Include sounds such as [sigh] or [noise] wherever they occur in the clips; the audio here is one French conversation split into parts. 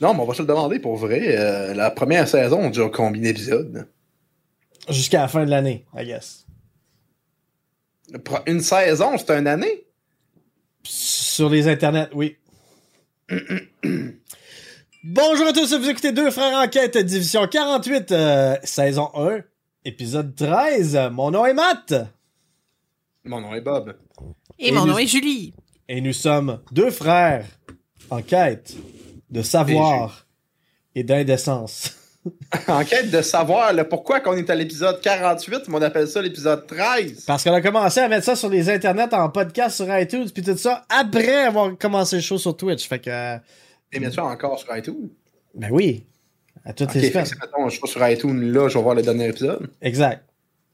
Non, mais on va se le demander pour vrai. Euh, la première saison, on dure combien d'épisodes? Jusqu'à la fin de l'année, I guess. Une saison, c'est une année? Sur les internets, oui. [clears throat] Bonjour à tous, vous écoutez Deux Frères Enquête, division 48, euh, saison 1, épisode 13. Mon nom est Matt. Mon nom est Bob. Et, Et mon nous- nom est Julie. Et nous sommes deux frères en quête de savoir et d'indécence. [laughs] En quête de savoir le pourquoi qu'on est à l'épisode 48, mais on appelle ça l'épisode 13. Parce qu'on a commencé à mettre ça sur les internets en podcast sur iTunes puis tout ça après avoir commencé le show sur Twitch. Fait que, euh, Et bien sûr, encore sur iTunes. ben oui, à toutes Ok, les semaines. si, mettons, je suis sur iTunes, là, je vais voir le dernier épisode. Exact.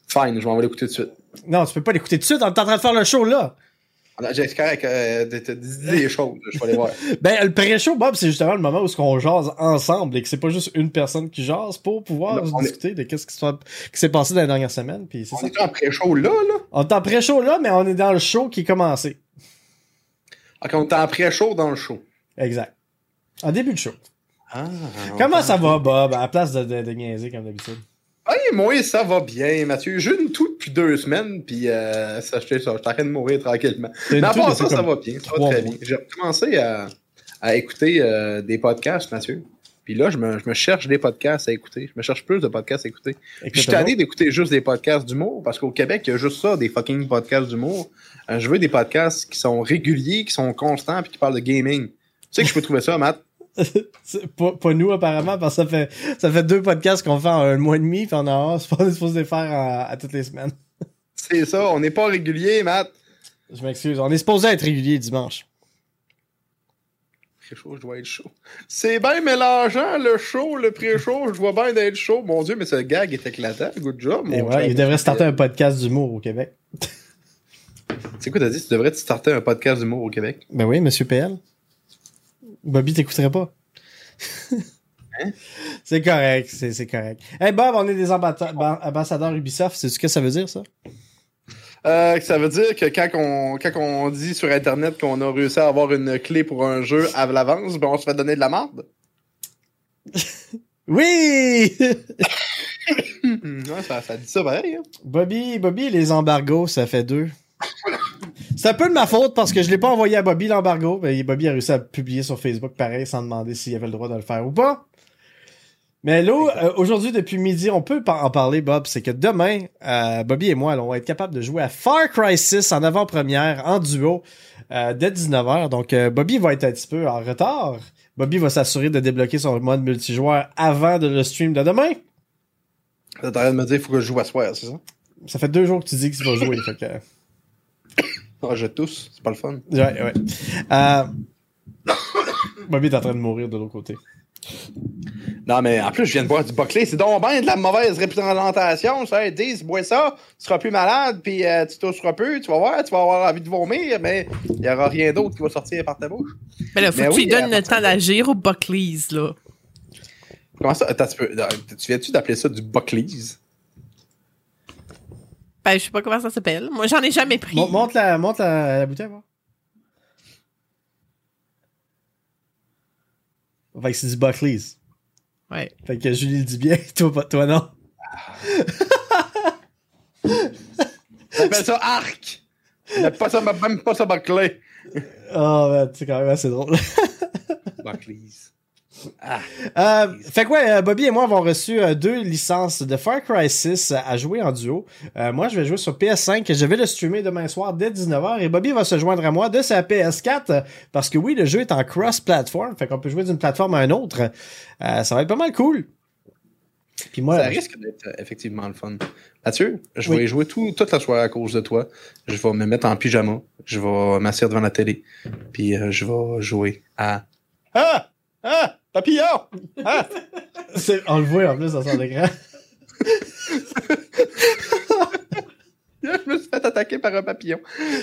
Fine, je vais en l'écouter tout de suite. Non, tu peux pas l'écouter tout de suite, on est en train de faire le show là. J'ai correct, euh, de te dire des [laughs] choses, je vais aller voir. Ben, le pré-show, Bob, c'est justement le moment où on jase ensemble et que c'est pas juste une personne qui jase pour pouvoir Non, on est- discuter de qu'est-ce qui s'est passé dans les dernières semaines. Puis c'est On ça. est en pré-show là, là? On est en pré-show là, mais on est dans le show qui est commencé. Ok, on est en pré-show dans le show. Exact. En début de show. Ah, Comment ça va, Bob, à la place de, de, de niaiser comme d'habitude? Hey, moi, ça va bien, Mathieu. J'ai une depuis deux semaines, puis euh, [laughs] ça, je suis en train de mourir tranquillement. Mais à part ça, ça va bien. Ça va très bien. J'ai commencé à, à écouter euh, des podcasts, Mathieu. Puis là, je me, je me cherche des podcasts à écouter. Je me cherche plus de podcasts à écouter. Puis je suis tanné d'écouter juste des podcasts d'humour, parce qu'au Québec, il y a juste ça, des fucking podcasts d'humour. Euh, je veux des podcasts qui sont réguliers, qui sont constants, puis qui parlent de gaming. Tu sais que je peux trouver ça, Matt? [laughs] Pas, pas nous, apparemment, parce que ça fait, ça fait deux podcasts qu'on fait en un mois et demi, puis on a c'est pas supposé les faire à toutes les semaines. C'est ça, on n'est pas régulier, Matt. Je m'excuse. On est supposé être régulier dimanche. Pré-show, je dois être chaud. C'est bien mélangeant, le show, le pré-show. Je vois bien d'être chaud. Mon Dieu, mais ce gag est éclatant. Good job. Mon voilà, chum. il devrait starter un podcast d'humour au Québec. C'est quoi, t'as dit? Tu devrais te starter un podcast d'humour au Québec? Ben oui, monsieur PL. Bobby t'écouterait pas? [laughs] Hein? C'est correct, c'est correct. Hey Bob, on est des ambassadeurs Ubisoft, c'est ce que ça veut dire ça? Euh, ça veut dire que quand on, quand on dit sur Internet qu'on a réussi à avoir une clé pour un jeu à l'avance, ben on se fait donner de la merde. [laughs] Oui! [laughs] ouais, ça, ça dit ça pareil. Hein? Bobby, Bobby, les embargos, ça fait deux. C'est un peu de ma faute parce que je l'ai pas envoyé à Bobby l'embargo. mais Bobby a réussi à publier sur Facebook pareil sans demander s'il avait le droit de le faire ou pas. Mais là, euh, aujourd'hui, depuis midi, on peut en parler, Bob. C'est que demain, euh, Bobby et moi, là, on va être capables de jouer à Far Cry 6 en avant-première, en duo, euh, dès 19h. Donc, euh, Bobby va être un petit peu en retard. Bobby va s'assurer de débloquer son mode multijoueur avant de le stream de demain. T'es en train de me dire qu'il faut que je joue à soir, c'est ça? Ça fait deux jours que tu dis que tu vas jouer. fait que... [coughs] Ah, je tousse, c'est pas le fun. Ouais, ouais. Euh... [coughs] Bobby est en train de mourir de l'autre côté. Non, mais en plus, je viens de boire du Buckley. C'est donc bien de la mauvaise représentation. Ça, ils disent, bois ça, tu seras plus malade, puis euh, tu tousseras plus, tu vas voir, tu vas avoir envie de vomir, mais il n'y aura rien d'autre qui va sortir par ta bouche. Mais là, faut Mais que tu lui donnes le temps d'agir au Buckleys, là. Comment ça? Attends, tu, peux, euh, tu viens-tu d'appeler ça du Buckley's? Ben, je sais pas comment ça s'appelle. Moi, j'en ai jamais pris. Mon- monte la, monte la, la bouteille. Fait que c'est du Buckley's. Ouais. Fait que Julie le dit bien, [laughs] toi, pas- toi non. J'appelle ça Arc! Pas ça, même pas ça Buckley. Oh, man, c'est quand même assez drôle. Buckley's. Euh, fait que ouais, euh, Bobby et moi avons reçu euh, deux licences de Far Cry 6 à jouer en duo. Euh, moi, je vais jouer sur PS5 et je vais le streamer demain soir dès 19h et Bobby va se joindre à moi de sa PS4 euh, parce que oui, le jeu est en cross-platform, fait qu'on peut jouer d'une plateforme à une autre. Euh, ça va être pas mal cool. Puis moi, Ça risque d'être effectivement le fun. Mathieu, je Oui. vais jouer tout, toute la soirée à cause de toi. Je vais me mettre en pyjama. Je vais m'asseoir devant la télé. Puis je vais jouer à. Ah! Ah! Papillon! Ah! c'est- on le voit en plus dans son écran. [laughs] je me suis fait attaquer par un papillon.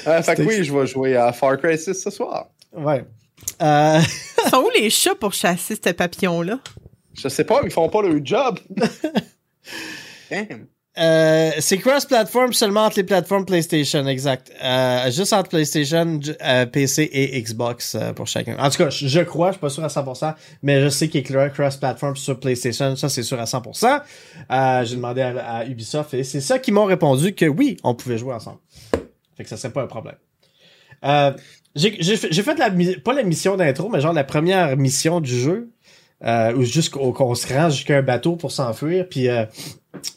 Euh, fait que oui, je vais jouer à Far Cry 6 ce soir. Ouais. Euh, Ils sont où les chats pour chasser ce papillon-là? Je sais pas, ils font pas leur job. [laughs] Damn. Euh, c'est cross-platform seulement entre les plateformes PlayStation, exact. Euh, juste entre PlayStation, euh, PC et Xbox euh, pour chacun. En tout cas, je, crois, je suis pas sûr à 100%, mais je sais qu'il a cross-platform sur PlayStation, ça c'est sûr à 100%. Euh, J'ai demandé à, Ubisoft et c'est ça qui m'ont répondu que oui, on pouvait jouer ensemble. Fait que ça serait pas un problème. Euh, j'ai fait la, pas la mission d'intro, mais genre la première mission du jeu, où juste qu'on se rend jusqu'à un bateau pour s'enfuir, puis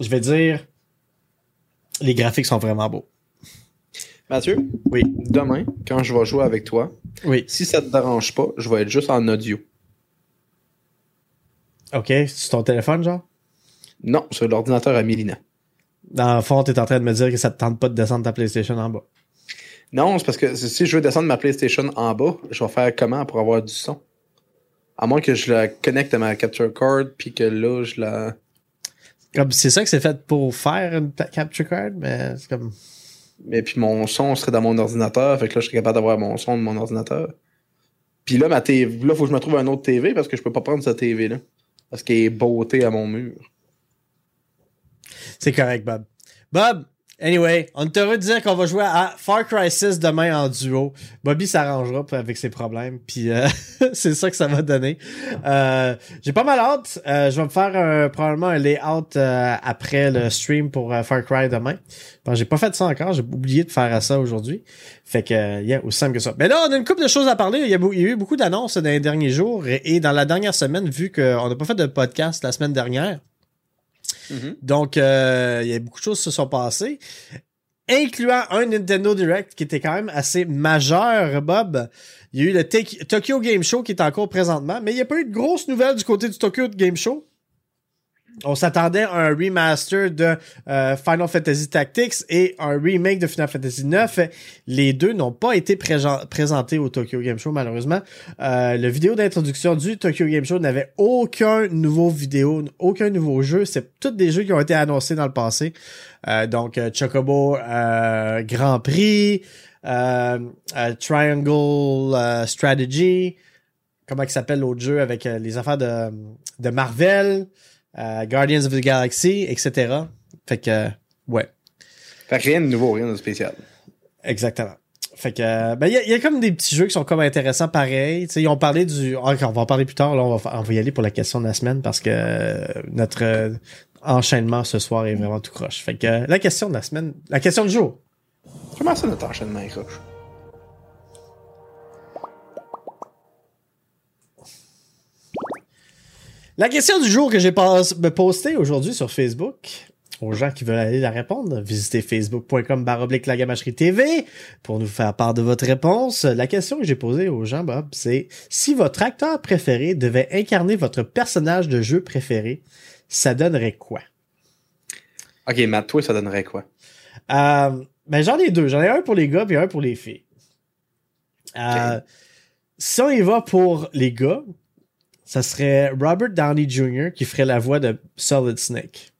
je vais dire, les graphiques sont vraiment beaux. Mathieu, Oui. demain, quand je vais jouer avec toi, Oui. si ça te dérange pas, je vais être juste en audio. OK, c'est ton téléphone, genre? Non, sur l'ordinateur à Mélina. Dans le fond, t'es en train de me dire que ça te tente pas de descendre ta PlayStation en bas. Non, c'est parce que si je veux descendre ma PlayStation en bas, je vais faire comment pour avoir du son? À moins que je la connecte à ma capture card, puis que là, je la... Comme, c'est ça que c'est fait pour faire une capture card, mais c'est comme... Mais puis mon son serait dans mon ordinateur, fait que là, je serais capable d'avoir mon son de mon ordinateur. Puis là, ma TV, là, faut que je me trouve un autre TV parce que je peux pas prendre cette TV-là. Parce qu'elle est beauté à mon mur. C'est correct, Bob. Bob, anyway, on te heureux dire qu'on va jouer à Far Cry 6 demain en duo. Bobby s'arrangera avec ses problèmes, puis euh, [laughs] c'est ça que ça va donner. Euh, J'ai pas mal hâte. Euh, je vais me faire un- probablement un layout euh, après le stream pour euh, Far Cry demain. J'ai pas fait ça encore, j'ai oublié de faire ça aujourd'hui. Fait que, euh, yeah, aussi simple que ça. Mais là, on a une couple de choses à parler. Il y a, beau- il y a eu beaucoup d'annonces dans les derniers jours et, et dans la dernière semaine, vu qu'on n'a pas fait de podcast la semaine dernière. Donc, euh, il y a beaucoup de choses qui se sont passées, incluant un Nintendo Direct qui était quand même assez majeur, Bob. Il y a eu le Tokyo Game Show qui est en cours présentement, mais il n'y a pas eu de grosses nouvelles du côté du Tokyo Game Show. On s'attendait à un remaster de euh, Final Fantasy Tactics et un remake de Final Fantasy 9. Les deux n'ont pas été présentés au Tokyo Game Show, malheureusement. Euh, le vidéo d'introduction du Tokyo Game Show n'avait aucun nouveau vidéo, aucun nouveau jeu. C'est tous des jeux qui ont été annoncés dans le passé. Euh, donc, euh, Chocobo euh, Grand Prix, euh, Triangle Strategy, comment il s'appelle l'autre jeu avec les affaires de Marvel, euh, Guardians of the Galaxy, etc. Fait que, euh, ouais. Fait que rien de nouveau, rien de spécial. Exactement. Fait que, euh, ben, il y, y a comme des petits jeux qui sont comme intéressants pareil. Tu sais, ils ont parlé du, ah, on va en parler plus tard, là, on va, on va y aller pour la question de la semaine parce que notre enchaînement ce soir est vraiment tout croche. Fait que, la question de la semaine, la question du jour. Comment ça, notre enchaînement est croche? La question du jour que j'ai me postée aujourd'hui sur Facebook, aux gens qui veulent aller la répondre, visitez facebook.com baroblique TV pour nous faire part de votre réponse. La question que j'ai posée aux gens, Bob, c'est si votre acteur préféré devait incarner votre personnage de jeu préféré, ça donnerait quoi? Ok, Matt, toi, ça donnerait quoi? Euh, ben j'en ai deux. J'en ai un pour les gars et un pour les filles. Euh, Si on y va pour les gars, ça serait Robert Downey Jr. qui ferait la voix de Solid Snake.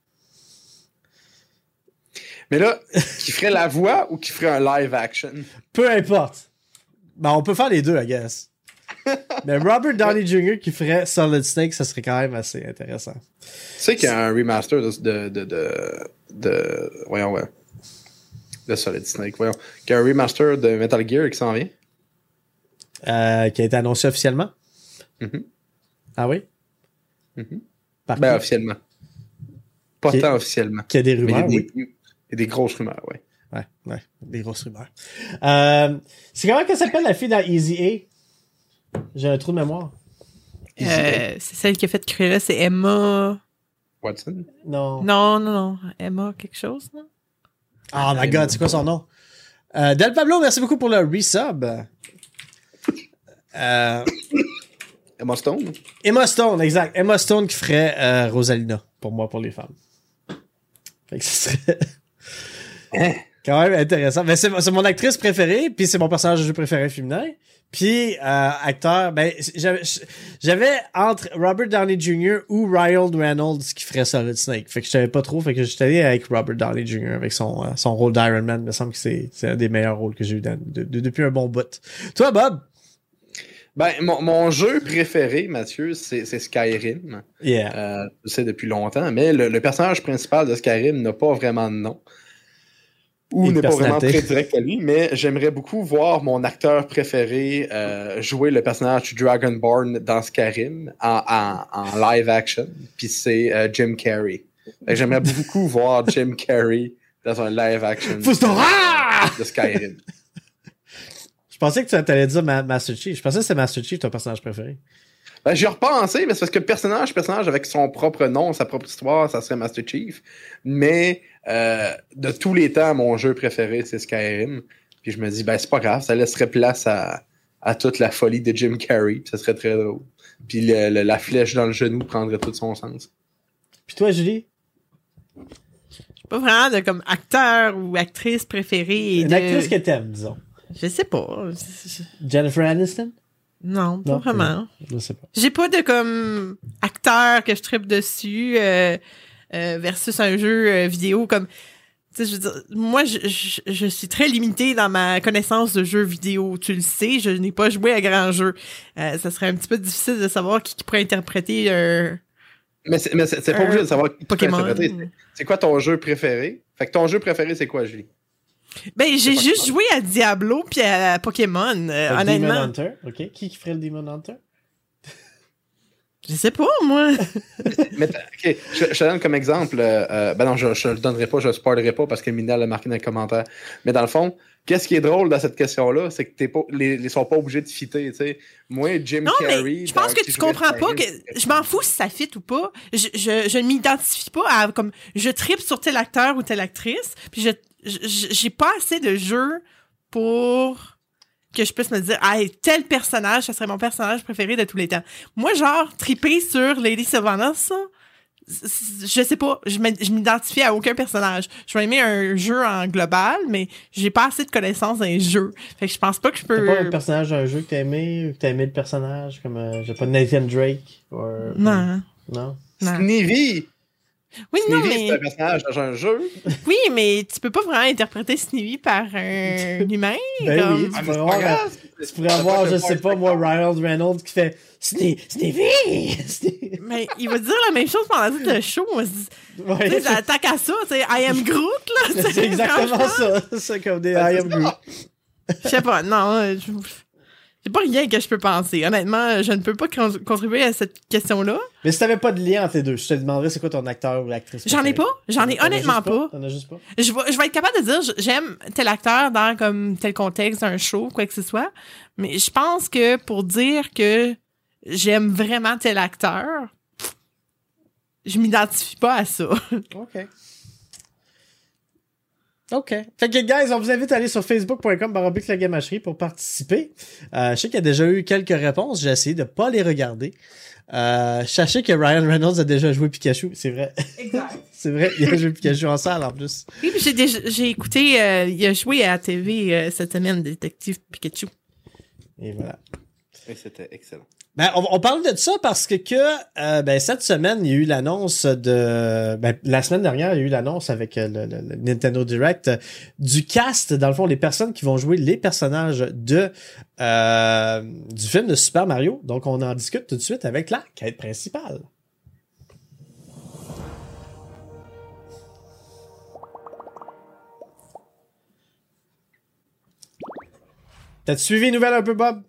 Mais là, qui ferait la voix ou qui ferait un live action? Peu importe. Ben, on peut faire les deux, I guess. Mais Robert Downey Jr. qui ferait Solid Snake, ça serait quand même assez intéressant. Tu sais qu'il y a un remaster de, de, de, de, voyons, ouais. De Solid Snake, voyons. Qu'il y a un remaster de Metal Gear qui s'en vient. Euh, qui a été annoncé officiellement. Mhm. Ah oui? Par Ben, qui? officiellement. Pas tant officiellement. Qui a des Mais il y a rumeurs, des, oui. il y a des grosses rumeurs, ouais. Ouais, ouais, des grosses rumeurs. Euh, c'est comment qu'elle s'appelle la fille dans Easy A? J'ai un trou de mémoire. Euh, c'est celle qui a fait Cruella, c'est Emma. Watson? Non. Non, non, non. Emma quelque chose, non? Oh my god, c'est quoi son nom? Euh, Del Pablo, merci beaucoup pour le resub. Euh, Emma Stone? Emma Stone, exact. Emma Stone qui ferait euh, Rosalina, pour moi, pour les femmes. Fait que ce serait [laughs] Hein? quand même intéressant. Mais c'est c'est mon actrice préférée, puis c'est mon personnage de jeu préféré féminin. Puis, euh, acteur, ben, j'avais j'avais entre Robert Downey Jr. ou Ryan Reynolds qui ferait Solid Snake. Fait que je savais pas trop, fait que j'étais allé avec Robert Downey Jr. avec son, euh, son rôle d'Iron Man. Il me semble que c'est c'est un des meilleurs rôles que j'ai eu dans- de- de- depuis un bon bout. Toi, Bob? Ben, mon, mon jeu préféré, Mathieu, c'est Skyrim. Yeah. Euh, je sais depuis longtemps, mais le, le personnage principal de Skyrim n'a pas vraiment de nom. Ou n'est pas vraiment très direct à lui, mais j'aimerais beaucoup voir mon acteur préféré euh, jouer le personnage Dragonborn dans Skyrim en, en, en live action. Puis c'est euh, Jim Carrey. J'aimerais [laughs] beaucoup voir Jim Carrey dans un live action de Skyrim. Je pensais que tu allais dire Ma- Master Chief. Je pensais que c'était Master Chief ton personnage préféré. Ben, j'y ai repensé, mais c'est parce que personnage, personnage avec son propre nom, sa propre histoire, ça serait Master Chief. Mais euh, de tous les temps, mon jeu préféré, c'est Skyrim. Puis je me dis, ben c'est pas grave, ça laisserait place à, à toute la folie de Jim Carrey. puis ça serait très drôle. Puis le- le- la flèche dans le genou prendrait tout son sens. Puis toi, Julie? Pas vraiment de comme acteur ou actrice préférée. Une de- actrice que t'aimes, disons. Je sais pas. Jennifer Aniston? Non, pas Non, vraiment. Je sais pas. J'ai pas de comme acteur que je tripe dessus euh, euh, versus un jeu euh, vidéo comme tu sais je veux dire moi je, je, je suis très limitée dans ma connaissance de jeux vidéo tu le sais je n'ai pas joué à grand jeu euh, ça serait un petit peu difficile de savoir qui, qui pourrait interpréter un Mais c'est mais c'est- c'est pas obligé de savoir qui Pokémon C'est quoi ton jeu préféré? Fait que ton jeu préféré, c'est quoi, Julie? Ben j'ai juste joué à Diablo puis à Pokémon euh, Demon honnêtement Hunter, ok. Qui qui ferait le Demon Hunter? je sais pas moi [laughs] Mais t'as- ok, je, je te donne comme exemple. euh, euh, ben non, je, je le donnerai pas, je le spoilerai pas parce que Mina l'a marqué dans les commentaires. Mais dans le fond, qu'est-ce qui est drôle dans cette question-là, c'est que t'es pas, les, les sont pas obligés de fitter, tu sais. Moi, Jim Non, Carrey. mais je pense que tu comprends pas que je m'en fous si ça fit ou pas. Je, je, m'identifie pas à comme je tripe sur tel acteur ou telle actrice, puis je- j'ai pas assez de jeu pour que je puisse me dire ah tel personnage ça serait mon personnage préféré de tous les temps. Moi genre triper sur Lady Sylvanas je sais pas, je m'id- je m'identifie à aucun personnage. Je vais aimer un jeu en global, mais j'ai pas assez de connaissances d'un jeu. Fait que je pense pas que je T'as peux. pas un personnage d'un jeu que t'as aimé ou que t'as aimé le personnage comme euh, j'ai pas Nathan Drake ou Non. non? Non. Snivy! Oui, non, mais. c'est un personnage dans un jeu. Oui, mais tu peux pas vraiment interpréter Snivy par un [laughs] humain. Ben comme- oui, Ah, tu mais pourrais c'est avoir, tu pourrais avoir je sais pas moi Ryan Reynolds qui fait Sne- Sneevy [laughs] Mais il va dire la même chose pendant tout le show. On se dit, tu Ouais, sais, attaque à ça, tu sais, I am Groot, là. [laughs] c'est exactement ça c'est comme des Ben, I c'est am. Groot Je sais pas, non. euh, je- C'est pas rien que je peux penser. Honnêtement, je ne peux pas con- contribuer à cette question-là. mais si t'avais pas de lien entre les deux je te demanderais c'est quoi ton acteur ou l'actrice J'en ai pas. J'en ai honnêtement pas? T'en as juste pas? Je vais, je vais être capable de dire j'aime tel acteur dans comme tel contexte, un show, quoi que ce soit. Mais je pense que pour dire que j'aime vraiment tel acteur, je m'identifie pas à ça. Ok. OK. Fait que, guys, on vous invite à aller sur facebook.com baroblique la gamacherie pour participer. Euh, je sais qu'il y a déjà eu quelques réponses. J'ai essayé de pas les regarder. Euh, sachez que Ryan Reynolds a déjà joué Pikachu. C'est vrai. Exact. [laughs] C'est vrai. Il a joué Pikachu en salle, en plus. Oui, puis j'ai déjà- j'ai écouté, euh, il a joué à la TV euh, cette semaine, Détective Pikachu. Et voilà. Et c'était excellent. Ben, on, parle de ça parce que, euh, ben, cette semaine, il y a eu l'annonce de... Ben, la semaine dernière, il y a eu l'annonce avec euh, le, Nintendo Direct du cast, dans le fond, les personnes qui vont jouer les personnages de euh, du film de Super Mario. Donc, on en discute tout de suite avec la quête principale. T'as suivi les nouvelles un peu, Bob?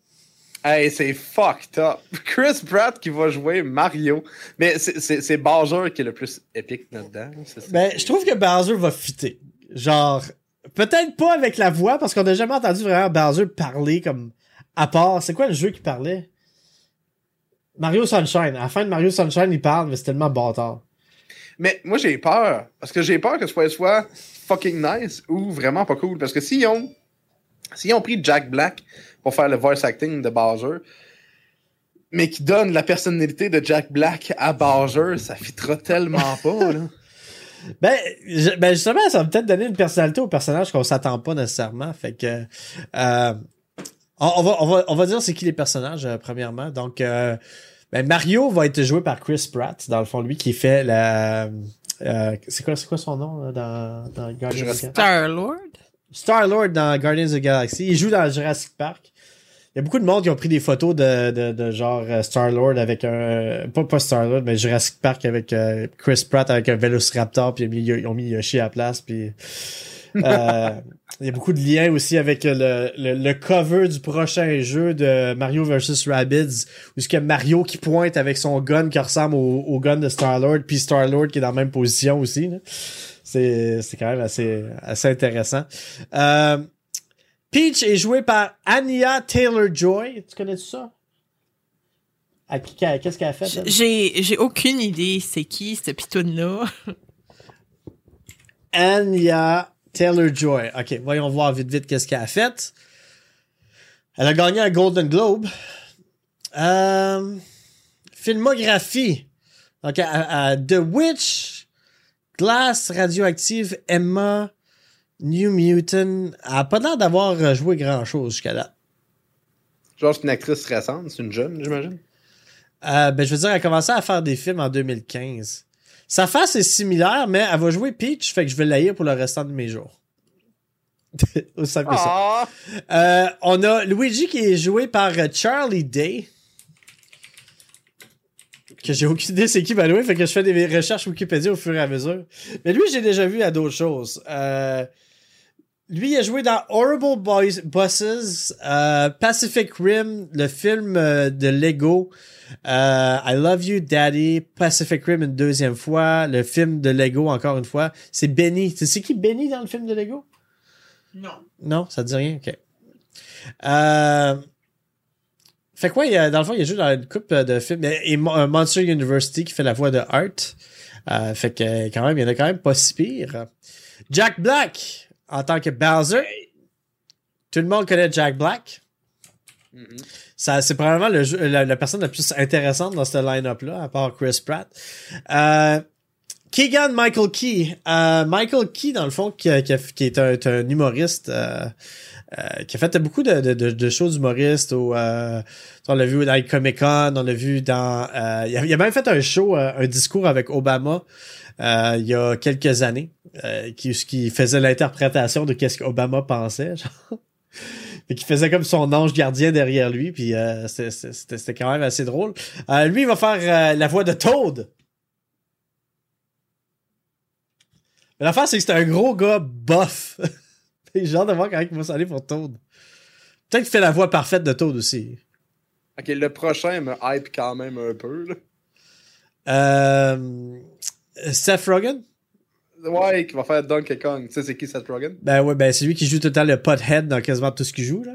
Hey, c'est fucked up. [laughs] Chris Pratt qui va jouer Mario. Mais c'est- Bowser qui est le plus épique là-dedans. Ben, je trouve que Bowser va fitter. Genre, peut-être pas avec la voix, parce qu'on n'a jamais entendu vraiment Bowser parler comme à part. C'est quoi le jeu qui parlait? Mario Sunshine. À la fin de Mario Sunshine, il parle, mais c'est tellement bâtard. Mais moi, j'ai peur. Parce que j'ai peur que ce soit soit fucking nice ou vraiment pas cool. Parce que s'ils ont, s'ils ont pris Jack Black pour faire le voice acting de Bowser, mais qui donne la personnalité de Jack Black à Bowser, ça fitera tellement pas, là. [laughs] Ben, je- ben justement, ça va peut-être donner une personnalité au personnage qu'on s'attend pas nécessairement. Fait que euh, on, on va, on, va, on va dire c'est qui les personnages euh, premièrement. Donc euh, ben Mario va être joué par Chris Pratt, dans le fond, lui qui fait la euh, c'est quoi c'est quoi son nom là, dans, dans Guardians of the Galaxy? Star-Lord? Star-Lord dans Guardians of the Galaxy. Il joue dans Jurassic Park. Y a beaucoup de monde qui ont pris des photos de, de, de genre euh, Star-Lord avec un... Pas, pas Star-Lord, mais Jurassic Park avec euh, Chris Pratt avec un Velociraptor, puis ils ont mis, ils ont mis Yoshi à la place, puis... euh, il [laughs] y a beaucoup de liens aussi avec le, le, le cover du prochain jeu de Mario vs Rabbids, où il y a Mario qui pointe avec son gun qui ressemble au, au gun de Star-Lord, puis Star-Lord qui est dans la même position aussi. c'est quand même assez, assez intéressant. Euh, Peach est jouée par Anya Taylor-Joy. Tu connais ça? Qu'est-ce qu'elle a fait? J'ai, j'ai aucune idée c'est qui, cette pitoune-là. [laughs] Anya Taylor-Joy. OK, voyons voir vite vite qu'est-ce qu'elle a fait. Elle a gagné un Golden Globe. Euh, filmographie. À- à The Witch, Glass, Radioactive, Emma, New Mutant. A pas l'air d'avoir joué grand-chose jusqu'à là. Genre, c'est une actrice récente, c'est une jeune, j'imagine. Euh, ben, je veux dire, elle a commencé à faire des films en 2015. Sa face est similaire, mais elle va jouer Peach, fait que je vais l'haïr pour le restant de mes jours. [laughs] Aussi simple que ça. Ah! Euh, on a Luigi qui est joué par euh, Charlie Day. Que j'ai aucune idée c'est qui, by the way, fait que je fais des recherches Wikipédia au fur et à mesure. Mais lui, j'ai déjà vu à d'autres choses. Euh, lui, il a joué dans Horrible Boys, Bosses, euh, Pacific Rim, le film euh, de Lego, euh, I Love You Daddy, Pacific Rim une deuxième fois, le film de Lego encore une fois. C'est Benny. Tu sais c'est qui Benny dans le film de Lego? Non. Non, ça te dit rien? OK. Euh... Fait quoi, dans le fond, il a juste dans une coupe de films. Et, et Mo- Monster University qui fait la voix de Art. Fait que quand même, il y en a quand même pas si pire. Jack Black en tant que Bowser. Tout le monde connaît Jack Black. Mhm. Ça, c'est probablement le la, la personne la plus intéressante dans ce line-up-là, à part Chris Pratt. Euh, Keegan Michael Key. Euh, Michael Key, dans le fond, qui, est un, humoriste euh, euh, qui a fait beaucoup de, de, de, de shows d'humoristes. On l'a vu dans les Comic-Con, on l'a vu dans... il, a, il a même fait un show, un discours avec Obama il y a quelques années, euh, qui, qui faisait l'interprétation de qu'est-ce qu'Obama pensait. [laughs] Genre. Et qui faisait comme son ange gardien derrière lui, puis euh, c'était- quand même assez drôle. Euh, lui, il va faire la voix de Toad. Mais l'affaire, c'est que c'est un gros gars bof. [laughs] J'ai genre de voir quand il va s'aller pour Toad. Peut-être qu'il fait la voix parfaite de Toad aussi. Ok, le prochain me hype quand même un peu. Là. Euh, Seth Rogen? Ouais, qui va faire Donkey Kong. Tu sais, c'est qui Seth Rogen? Ben ouais, ben c'est lui qui joue tout le temps le pothead dans quasiment tout ce qu'il joue, là.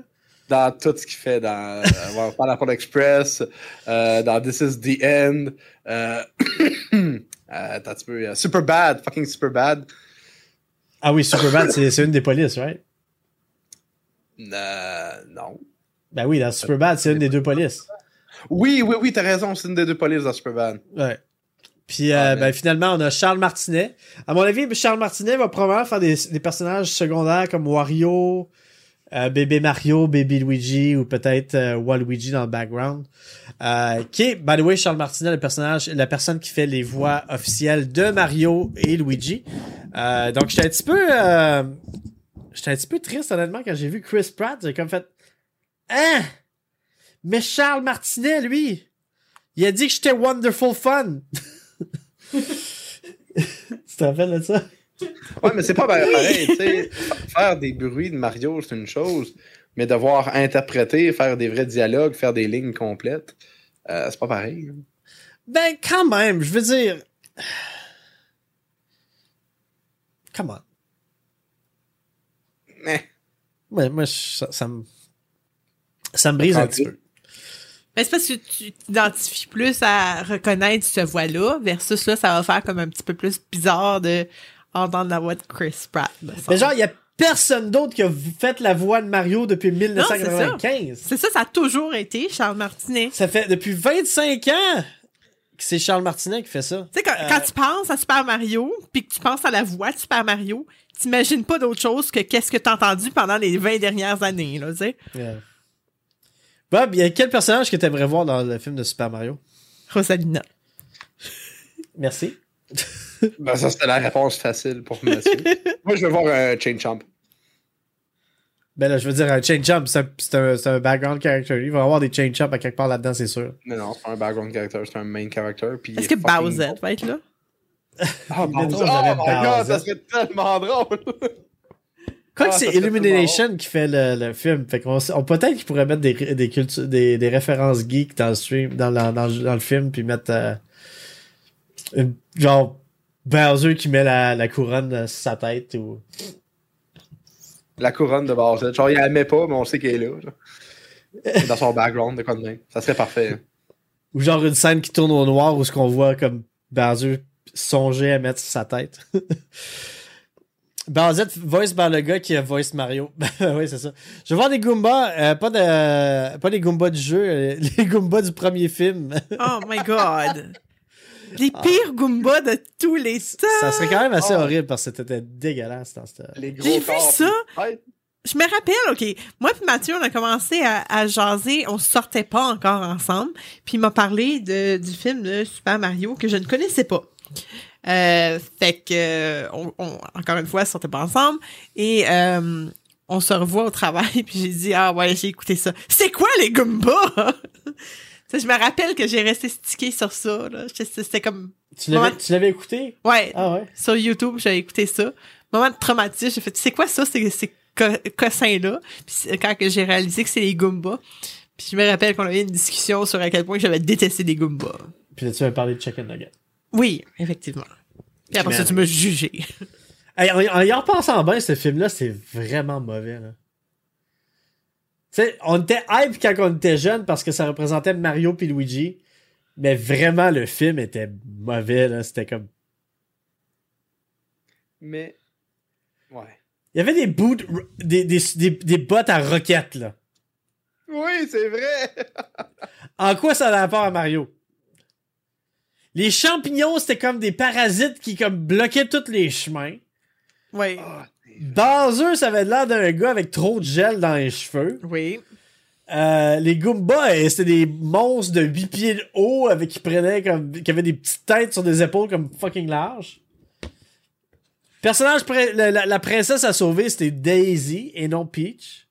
Dans tout ce qu'il fait, dans euh, Pineapple Express, euh, dans This is the End, euh, [coughs] euh, attends un peu, euh, Super Bad, fucking Super Bad. Ah oui, Superbad, c'est c'est une des polices, right? Non. Ben oui, dans Superbad, c'est une des deux polices. Oui, oui, oui, t'as raison, c'est une des deux polices dans Super Bad. Ouais. Puis euh, Ah, ben, mais- finalement, on a Charles Martinet. À mon avis, Charles Martinet va probablement faire des, des personnages secondaires comme Wario, euh, Bébé Mario, Baby Luigi ou peut-être euh, Waluigi dans le background. Euh, qui est, by the way, Charles Martinet, le personnage, la personne qui fait les voix officielles de Mario et Luigi. Euh, donc j'étais un petit peu, euh, j'étais un petit peu triste honnêtement quand j'ai vu Chris Pratt. J'ai comme fait, hein, mais Charles Martinet, lui, il a dit que j'étais wonderful fun. [laughs] [laughs] tu te rappelles de ça? Ouais, mais c'est pas pareil, tu sais. Faire des bruits de Mario, c'est une chose, mais devoir interpréter, faire des vrais dialogues, faire des lignes complètes, euh, c'est pas pareil. hein. Ben, quand même, je veux dire. Come on. Eh. Ouais, moi, ça me. Ça me brise un petit peu. Mais c'est parce que tu t'identifies plus à reconnaître cette voix-là, versus là, ça va faire comme un petit peu plus bizarre de entendre la voix de Chris Pratt. Mais genre, il y a personne d'autre qui a fait la voix de Mario depuis 1995. C'est ça, ça a toujours été Charles Martinet. ça. fait depuis 25 ans que c'est Charles Martinet qui fait ça. Tu sais, quand, Euh, quand tu penses à Super Mario, puis que tu penses à la voix de Super Mario, t'imagines pas d'autre chose que qu'est-ce que t'as entendu pendant les 20 dernières années, là, tu sais. Yeah. Bob, il y a quel personnage que t'aimerais voir dans le film de Super Mario? Rosalina. [laughs] Merci. [laughs] Ben, ça, c'était la réponse facile pour monsieur. [laughs] Moi, je veux voir un Chain Champ. Ben là, je veux dire, un chain jump, c'est un, c'est un, background character. Il va y avoir des chain jump à quelque part là-dedans, c'est sûr. Mais non, c'est pas un background character, c'est un main character. Est-ce est que Bowser va être là? Ah, oh my god, Bowser. ça serait tellement drôle! Quoi Ah, que c'est Illumination qui fait le, le film. Fait qu'on on, peut-être qu'ils pourraient mettre des, des, cultu- des, des références geeks dans le stream, dans, la- dans, dans le film, puis mettre euh, une- genre Bowser qui met la, la couronne sur sa tête ou. La couronne de Bowser. Genre, il la met pas, mais on sait qu'elle est là. genre. [laughs] Dans son background de quoi de même. Ça serait parfait. Ou genre une scène qui tourne au noir où ce qu'on voit comme Bowser songer à mettre sur sa tête. [laughs] Bowser voice par le gars qui a voice Mario. [laughs] oui, c'est ça. Je vais voir des Goombas, euh, pas de pas les Goombas du jeu, euh, [laughs] les Goombas du premier film. Oh my god! [laughs] Les pires Goombas de tous les temps! ça serait quand même assez Oh. horrible parce que c'était dégueulasse dans cette. Les gros J'ai vu ça. Je me rappelle, OK, moi puis Mathieu, on a commencé à, à jaser, on sortait pas encore ensemble, puis il m'a parlé de, du film de Super Mario que je ne connaissais pas. Euh, fait que, euh, on, on- encore une fois, on sortait pas ensemble, et euh, on se revoit au travail, [laughs] puis j'ai dit, ah ouais, j'ai écouté ça. C'est quoi les Goombas? [laughs] Je me rappelle que j'ai resté stické sur ça, C'était comme, Tu l'avais, Ouais. tu l'avais écouté? ouais, Ah ouais? sur YouTube, j'avais écouté ça. Moment de traumatisme, j'ai fait, c'est quoi ça, ces, ces co- cossins-là? Puis quand que j'ai réalisé que c'est les Goombas. Puis je me rappelle qu'on avait une discussion sur à quel point j'avais détesté les Goombas. Puis là, tu avais parlé de Chicken Nugget. Oui, effectivement. Puis après ça, tu m'as jugé. [laughs] Hey, en, en y repensant bien, ce film-là, c'est vraiment mauvais, là. Tu sais, on était hype quand on était jeune parce que ça représentait Mario puis Luigi. Mais vraiment, le film était mauvais, là. C'était comme. Mais. Ouais. Il y avait des bouts, des, des, des, des bottes à roquettes, là. Oui, c'est vrai! En quoi ça a rapport à Mario? Les champignons, c'était comme des parasites qui comme bloquaient tous les chemins. Oui. C'est- Bowser, ça avait l'air d'un gars avec trop de gel dans les cheveux. Oui. Euh, les Goombas, euh, c'était des monstres de 8 pieds de haut avec qui prenaient comme qui avaient des petites têtes sur des épaules comme fucking larges. Personnage la- la princesse à sauver, c'était Daisy et non Peach.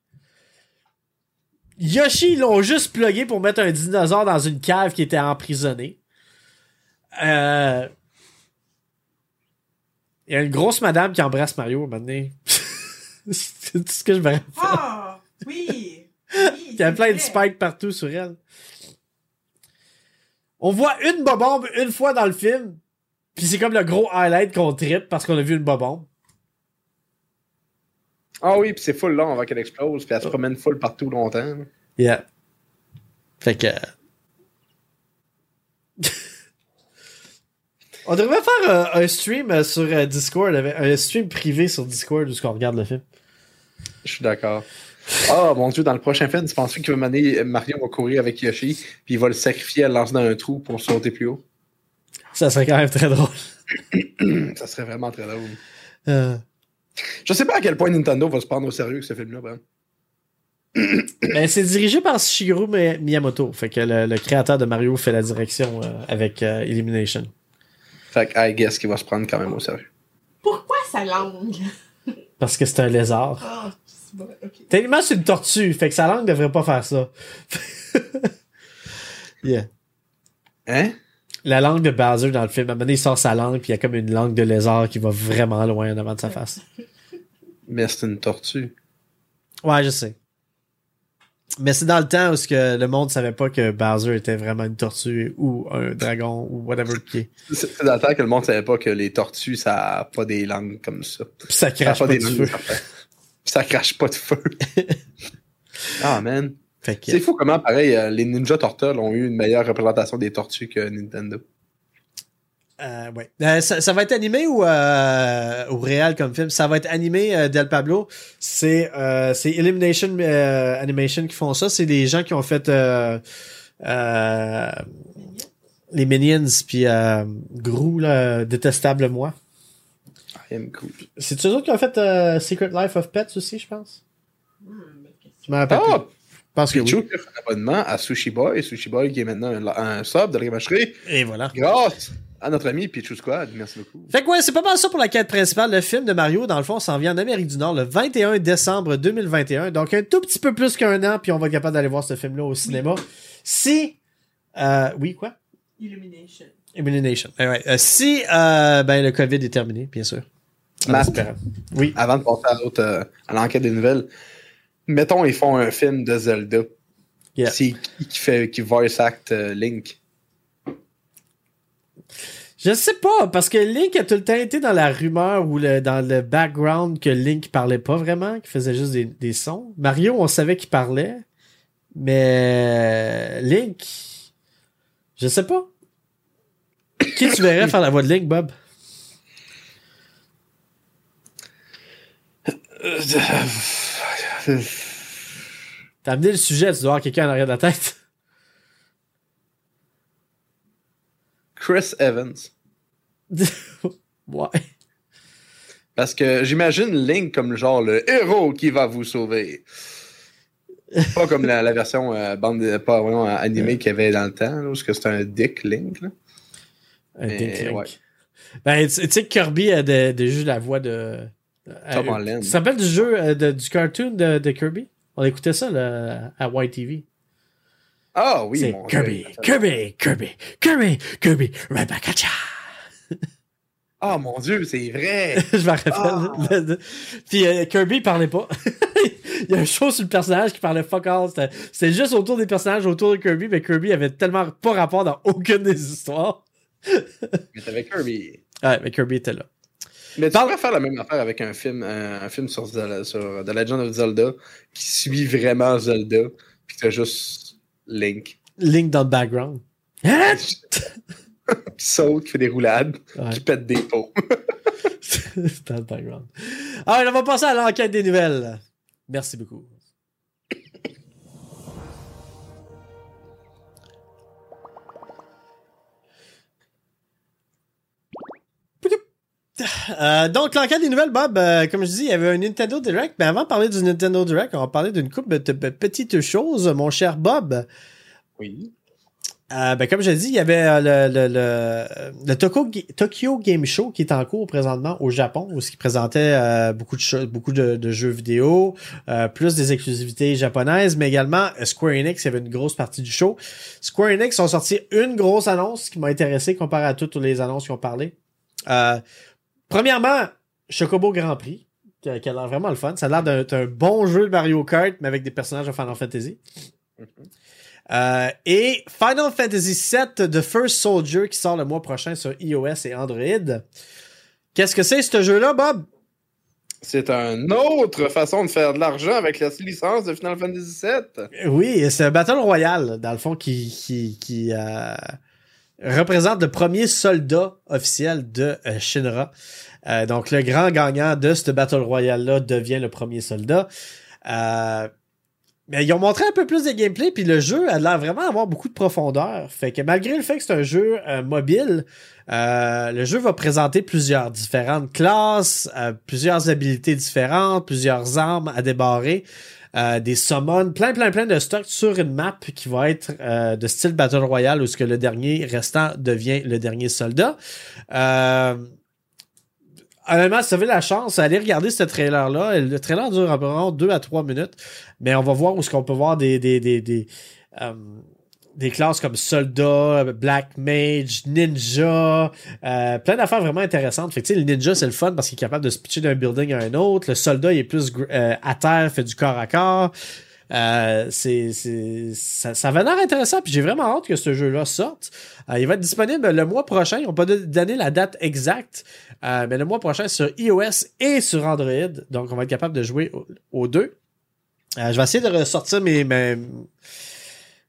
Yoshi, ils l'ont juste plugué pour mettre un dinosaure dans une cave qui était emprisonnée. Euh... Il y a une grosse madame qui embrasse Mario maintenant. [laughs] c'est tout ce que je me rappelle. Ah, oui. Il y a plein de spikes partout sur elle. On voit une bobombe une fois dans le film, puis c'est comme le gros highlight qu'on tripe parce qu'on a vu une bobombe. Ah oui, puis c'est full long avant qu'elle explose, puis elle se promène full partout longtemps. Yeah. Fait que. On devrait faire euh, un stream euh, sur euh, Discord, avec- un stream privé sur Discord où on regarde le film. Je suis d'accord. Ah mon dieu, dans le prochain film, tu penses qu'il va mener Mario va courir avec Yoshi, puis il va le sacrifier à le lancer dans un trou pour sauter plus haut? Ça serait quand même très drôle. [clears throat] Ça serait vraiment très drôle. Je sais pas à quel point Nintendo va se prendre au sérieux avec ce film-là, Bram. [clears throat] Ben, c'est dirigé par Shigeru Mi- Miyamoto. Fait que le, le créateur de Mario fait la direction avec Illumination. Fait que I guess qu'il va se prendre quand même au sérieux. Pourquoi sa langue? Parce que c'est un lézard. Ah, c'est bon, ok. Techniquement, c'est une tortue. Fait que sa langue devrait pas faire ça. [laughs] yeah. Hein? La langue de Bowser dans le film, à un moment donné, il sort sa langue, puis il y a comme une langue de lézard qui va vraiment loin en avant de sa face. Mais c'est une tortue. Ouais, je sais. Mais c'est dans le temps où ce que le monde savait pas que Bowser était vraiment une tortue ou un dragon ou whatever qui est. C'est dans le temps que le monde savait pas que les tortues, ça a pas des langues comme ça. Puis ça crache pas, langues feu. de Ça crache pas de feu. [laughs] ah, man. Fait que, C'est fou comment, pareil, euh, les Ninja Turtles ont eu une meilleure représentation des tortues que Nintendo. Euh, ouais. Euh, ça, ça va être animé ou, euh, ou réel comme film? Ça va être animé, euh, Del Pablo. C'est euh, c'est Elimination euh, Animation qui font ça. C'est des gens qui ont fait euh, euh, les Minions puis euh, Gru, là, Détestable Moi. I am cool. C'est eux autres qui ont fait euh, Secret Life of Pets aussi, je pense? Je me rappelle Ah! plus. Que oui. qui a fait un abonnement à Sushi Boy. Sushi Boy qui est maintenant un, un sub de la Et voilà. grâce à notre ami Pichu Squad. Merci beaucoup. Fait que ouais, c'est pas mal ça pour la quête principale. Le film de Mario, dans le fond, s'en vient en Amérique du Nord le 21 décembre 2021. Donc un tout petit peu plus qu'un an, puis on va être capable d'aller voir ce film-là au cinéma. Si... Euh, oui, quoi? Illumination. Illumination. Eh ouais. Euh, si euh, ben, le COVID est terminé, bien sûr. Espérant. Oui. Avant de passer à l'autre, euh, à l'enquête des nouvelles, mettons, ils font un film de Zelda. Yeah. C'est qui qui fait, qui voice act euh, Link? Je sais pas, parce que Link a tout le temps été dans la rumeur ou le, dans le background que Link parlait pas vraiment, qu'il faisait juste des, des sons. Mario, on savait qu'il parlait, mais Link, je sais pas. Qui tu verrais faire la voix de Link, Bob? T'as amené le sujet, tu dois avoir quelqu'un en arrière de la tête. Chris Evans. [laughs] ouais. Parce que j'imagine Link comme genre le héros qui va vous sauver. Pas comme la, la version euh, bande de- pas vraiment animée qu'il y avait dans le temps, là, est-ce que c'était un Dick Link. Là? Un Mais, Dick Link. ouais. Ben, tu sais que Kirby a juste la voix de. Tom euh, Holland. Ça s'appelle du jeu, euh, de- du cartoon de, de Kirby? On écoutait ça là, à YTV. Ah oui, c'est mon Kirby, Dieu. Kirby, Kirby, Kirby, Kirby, Rebecca Ah mon dieu, c'est vrai. [laughs] Je me rappelle. Ah. Puis euh, Kirby il parlait pas. [laughs] il y a une chose sur le personnage qui parlait fuck all. C'était c'était juste autour des personnages, autour de Kirby, mais Kirby avait tellement pas rapport dans aucune des histoires. Mais t'avais Kirby. Ouais, mais Kirby était là. Mais tu pourrais faire la même affaire avec un film, un, un film sur, Zelda- sur The Legend of Zelda qui suit vraiment Zelda, puis t'as juste Link Link dans le background. Hein? [laughs] qui saute, qui fait des roulades, Ouais. qui pète des pots. [laughs] C'est dans le background. Alors, on va passer à l'enquête des nouvelles. Merci beaucoup. Euh, donc, l'enquête des nouvelles, Bob, euh, comme je dis, il y avait un Nintendo Direct, mais avant de parler du Nintendo Direct, on va parler d'une couple de petites choses, mon cher Bob. Oui. Euh, ben, comme je dis, il y avait euh, le, le, le, le Tokyo, Tokyo Game Show qui est en cours présentement au Japon, où il présentait euh, beaucoup de choses, beaucoup de, de jeux vidéo, euh, plus des exclusivités japonaises, mais également Square Enix, il y avait une grosse partie du show. Square Enix ont sorti une grosse annonce qui m'a intéressé comparé à toutes les annonces qui ont parlé. Euh, premièrement, Chocobo Grand Prix, qui a, l'air vraiment le fun. Ça a l'air d'un bon jeu de Mario Kart, mais avec des personnages de Final Fantasy. Euh, et Final Fantasy VII The First Soldier qui sort le mois prochain sur iOS et Android. Qu'est-ce que c'est ce jeu-là, Bob? C'est une autre façon de faire de l'argent avec la licence de Final Fantasy VII. Oui, c'est un Battle Royale, dans le fond, qui, qui, qui euh, représente le premier soldat officiel de euh, Shinra. Euh, donc, le grand gagnant de ce Battle Royale-là devient le premier soldat. Euh, mais ils ont montré un peu plus de gameplay, puis le jeu a l'air vraiment avoir beaucoup de profondeur. Fait que malgré le fait que c'est un jeu mobile, le jeu va présenter plusieurs différentes classes, plusieurs habilités différentes, plusieurs armes à débarrer, euh, des summons, plein plein plein de stocks sur une map qui va être euh, de style Battle Royale où ce que le dernier restant devient le dernier soldat. Euh, Honnêtement, si vous avez la chance, allez regarder ce trailer-là. Le trailer dure environ 2 à 3 minutes. Mais on va voir où est-ce qu'on peut voir des, des, des, des, euh, des classes comme soldat, black mage, ninja, euh, plein d'affaires vraiment intéressantes. Fait que, le ninja, c'est le fun parce qu'il est capable de se pitcher d'un building à un autre. Le soldat, il est plus euh, à terre, fait du corps à corps. Euh, c'est, ça, ça va l'air intéressant, puis j'ai vraiment hâte que ce jeu-là sorte. Euh, il va être disponible le mois prochain. Ils n'ont pas donné la date exacte, euh, mais le mois prochain sur iOS et sur Android. Donc, on va être capable de jouer aux, aux deux. Euh, je vais essayer de ressortir mes, mes-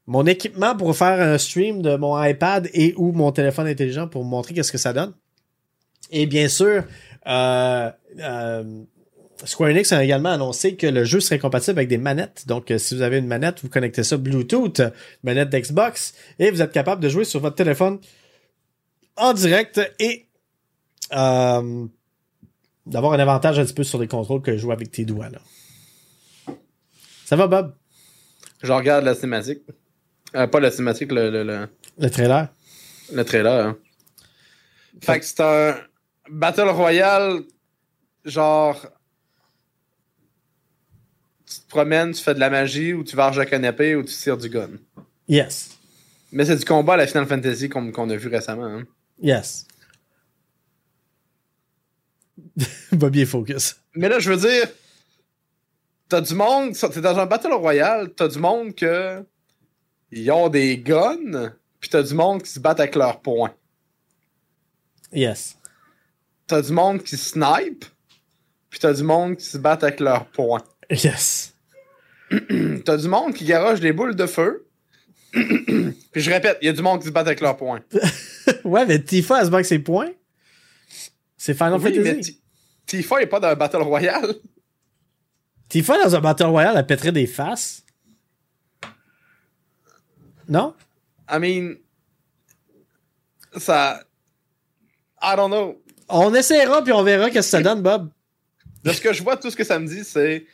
mon équipement pour faire un stream de mon iPad et ou mon téléphone intelligent pour montrer qu'est-ce que ça donne. Et bien sûr, euh, euh, Square Enix a également annoncé que le jeu serait compatible avec des manettes. Donc, euh, si vous avez une manette, vous connectez ça Bluetooth, manette d'Xbox, et vous êtes capable de jouer sur votre téléphone en direct et d'avoir un avantage un petit peu sur les contrôles que jouer avec tes doigts. Ça va, Bob? Je regarde la cinématique. Euh, pas la cinématique, le, le, le, Le trailer. le trailer. hein. Fait que c'est un Battle Royale, genre. Tu te promènes, tu fais de la magie, ou tu varges avec un épée, ou tu tires du gun. Yes. Mais c'est du combat à la Final Fantasy qu'on qu'on a vu récemment. hein. Yes. [laughs] Bobby est focus. Mais là, je veux dire, t'as du monde, t'es dans un Battle Royale, t'as du monde que. Ils ont des guns, puis t'as du monde qui se battent avec leurs poings. Yes. T'as du monde qui snipe, puis t'as du monde qui se battent avec leurs poings. Yes. [clears throat] T'as du monde qui garoche des boules de feu. [clears throat] puis je répète, il y a du monde qui se bat avec leurs poings. [laughs] ouais, mais Tifa, elle se bat avec ses points. C'est Final Oui, Fantasy. Tifa est pas dans un Battle Royale. Tifa, dans un Battle Royale, elle pèterait des faces. Non? I mean. Ça. I don't know. On essaiera puis on verra qu'est-ce que ça donne, Bob. De ce que je vois, tout ce que ça me dit, c'est.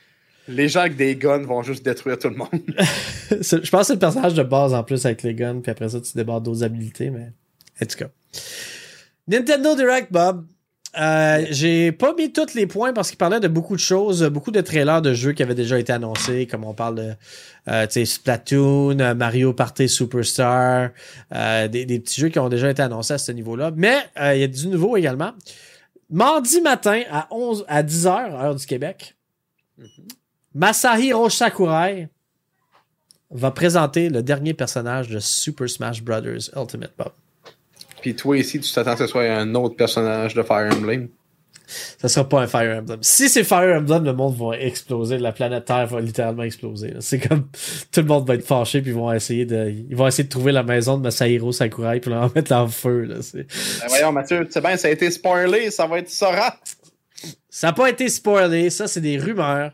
Les gens avec des guns vont juste détruire tout le monde. [laughs] Je pense que c'est le personnage de base en plus avec les guns, puis après ça, tu débarques d'autres habilités, mais. En tout cas. Nintendo Direct, Bob. Euh, j'ai pas mis tous les points parce qu'il parlait de beaucoup de choses, beaucoup de trailers de jeux qui avaient déjà été annoncés, comme on parle de euh, Splatoon, euh, Mario Party Superstar, euh, des, des petits jeux qui ont déjà été annoncés à ce niveau-là. Mais il y a du nouveau également. Mardi matin à 11 à 10h, heure du Québec, Masahiro Sakurai va présenter le dernier personnage de Super Smash Bros. Ultimate Bob. Puis toi ici, tu t'attends que ce soit un autre personnage de Fire Emblem? Ça sera pas un Fire Emblem. Si c'est Fire Emblem, le monde va exploser. La planète Terre va littéralement exploser. C'est comme tout le monde va être fâché puis ils vont essayer de ils vont essayer de trouver la maison de Masahiro Sakurai puis leur [laughs] mettre en feu. Là. Ben voyons, Mathieu, tu sais bien, ça a été spoilé, ça va être Sora. Ça n'a pas été spoilé, ça c'est des rumeurs.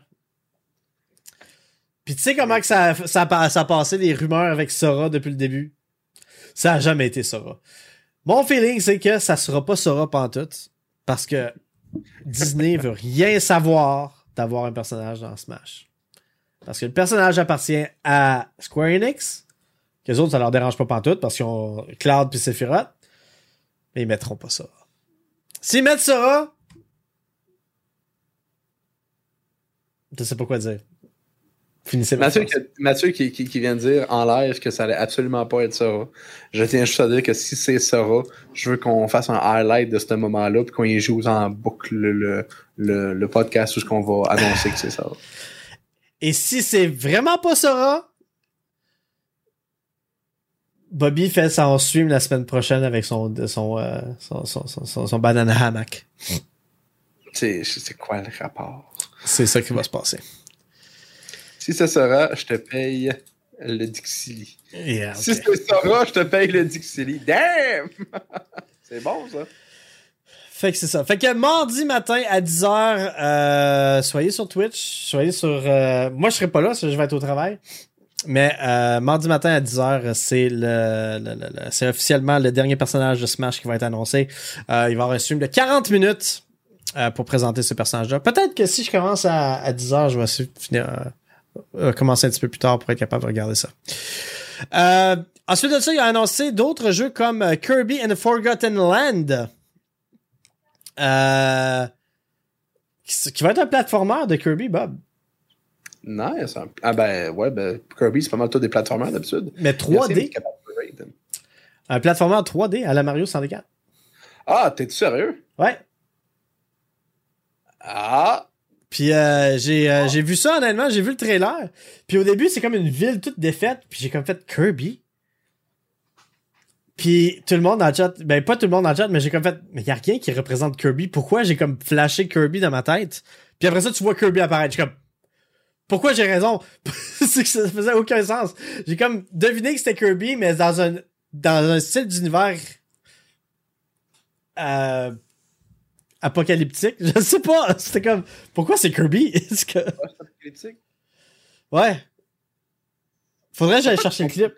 Puis tu sais comment que ça, a- ça, ça a passé des rumeurs avec Sora depuis le début? Ça a jamais été Sora. Mon feeling, c'est que ça sera pas Sora pantoute. Parce que Disney veut rien savoir d'avoir un personnage dans Smash. Parce que le personnage appartient à Square Enix. Que les autres, ça leur dérange pas pantoute parce qu'ils ont Cloud puis Sephiroth. Mais ils mettront pas Sora. S'ils mettent Sora, je sais pas quoi dire. Finissez Mathieu, qui, Mathieu qui, qui- qui vient de dire en live que ça allait absolument pas être Sora. Je tiens juste à dire que si c'est Sora, je veux qu'on fasse un highlight de ce moment-là puis qu'on y joue en boucle le, le, le, le podcast où on va annoncer que c'est Sora. Et si c'est vraiment pas Sora, Bobby fait son stream la semaine prochaine avec son son euh, son, son, son, son- son banana hammock. C'est c'est quoi le rapport? C'est ça qui va se passer. Si c'est Sora, je te paye le Dixili. Yeah, Si c'est Sora, je te paye le Dixili. Damn! [laughs] c'est bon, ça. Fait que c'est ça. Fait que mardi matin à 10h, euh, soyez sur Twitch, soyez sur... euh, moi, je serai pas là, parce que je vais être au travail. Mais euh, mardi matin à 10h, c'est le, le- le- le- c'est officiellement le dernier personnage de Smash qui va être annoncé. Il va y avoir un stream de 40 minutes pour présenter ce personnage-là. Peut-être que si je commence à, à 10h, je vais finir, commencer un petit peu plus tard pour être capable de regarder ça. Euh, ensuite de ça, il a annoncé d'autres jeux comme euh, Kirby and the Forgotten Land. Euh, qui qui va être un platformer de Kirby, Bob. Nice. Ah ben, ouais, ben, Kirby, c'est pas mal tout des plateformeurs d'habitude. Mais Merci, mais 3D. capable de raid. Un platformer 3D à la Mario 64. Ah, t'es-tu sérieux? Ouais. Ah! Puis euh, j'ai euh, j'ai vu ça honnêtement, j'ai vu le trailer. Puis au début, c'est comme une ville toute défaite, puis j'ai comme fait Kirby. Puis tout le monde dans le chat, ben pas tout le monde dans le chat, mais j'ai comme fait mais y a rien qui représente Kirby. Pourquoi j'ai comme flashé Kirby dans ma tête? Puis après ça, tu vois Kirby apparaître. Suis comme pourquoi j'ai raison? [laughs] C'est que ça faisait aucun sens. J'ai comme deviné que c'était Kirby mais dans un dans un style d'univers euh, apocalyptique. Je sais pas, c'était comme pourquoi c'est Kirby? [laughs] Est-ce que Critique. Ouais. Faudrait que j'aille chercher le clip.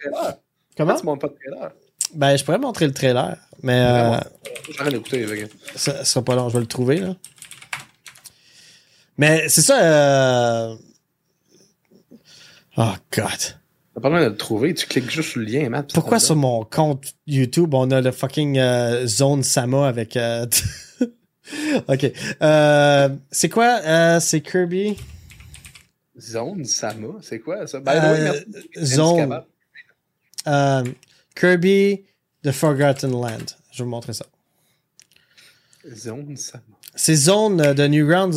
Comment? Tu montres pas de trailer. Ben, je pourrais montrer le trailer, mais euh, ça, sera pas long, je vais le trouver, là. Mais c'est ça, euh... Oh, God. T'as pas besoin de le trouver, tu cliques juste sur le lien, Matt. Pourquoi sur mon compte YouTube, on a le fucking euh, Zone Sama avec... [laughs] [laughs] ok. Euh, c'est quoi? Euh, c'est Kirby? Zone Sama, c'est quoi ça? Euh, merci. Zone. Kirby The Forgotten Land. Je vais vous montrer ça. Zone Sama. C'est Zone de Newgrounds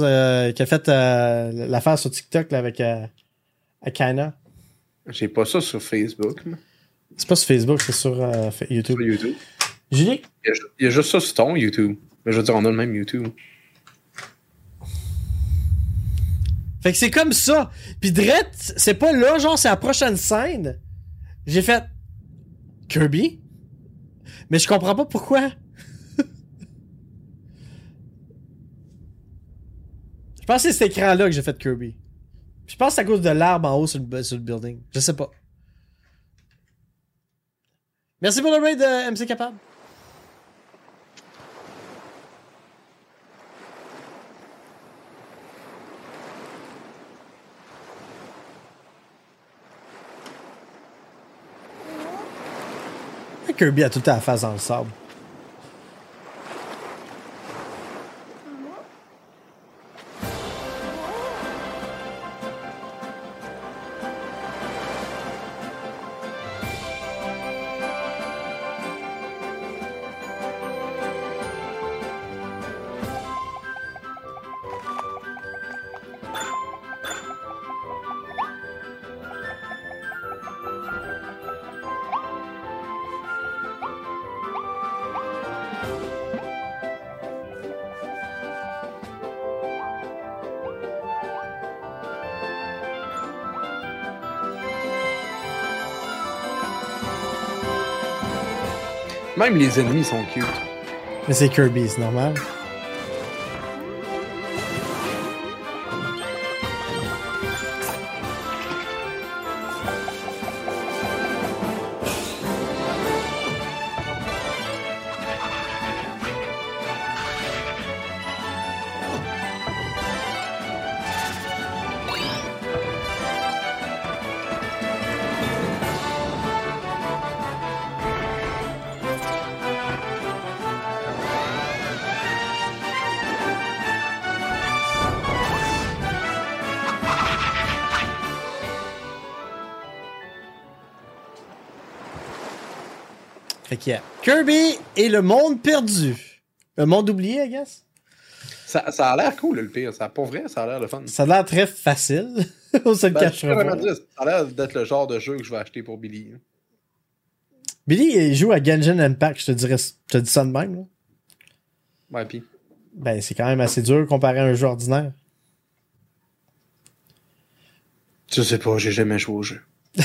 qui a fait l'affaire sur TikTok là, avec Akana. J'ai pas ça sur Facebook, C'est pas sur Facebook, c'est sur euh, YouTube. sur YouTube. Julie? Il y, a, ju- il y a juste ça sur ton YouTube. Mais je veux dire, on a le même YouTube. Fait que c'est comme ça. Puis Drette, c'est pas là, genre, c'est la prochaine scène. J'ai fait Kirby? Mais je comprends pas pourquoi. [laughs] je pense que c'est cet écran-là que j'ai fait Kirby. Je pense que c'est à cause de l'arbre en haut sur le, building. Je sais pas. Merci pour le raid de MC Capable. Kirby a tout le temps la face dans. Les ennemis sont cute. Mais c'est Kirby, c'est normal. Fait qu'il y a Kirby et le monde perdu. Le monde oublié, I guess. Ça, ça a l'air cool, le pire. Ça, pour vrai, ça a l'air le fun. Ça a l'air très facile. [laughs] On se le Ben, cachera pas. ça a l'air d'être le genre de jeu que je vais acheter pour Billy. Billy, il joue à Genshin Impact, je te dirais, je te dis ça de même, là. Ouais, pis. Ben, c'est quand même assez dur comparé à un jeu ordinaire. Je sais pas, j'ai jamais joué au jeu. [laughs]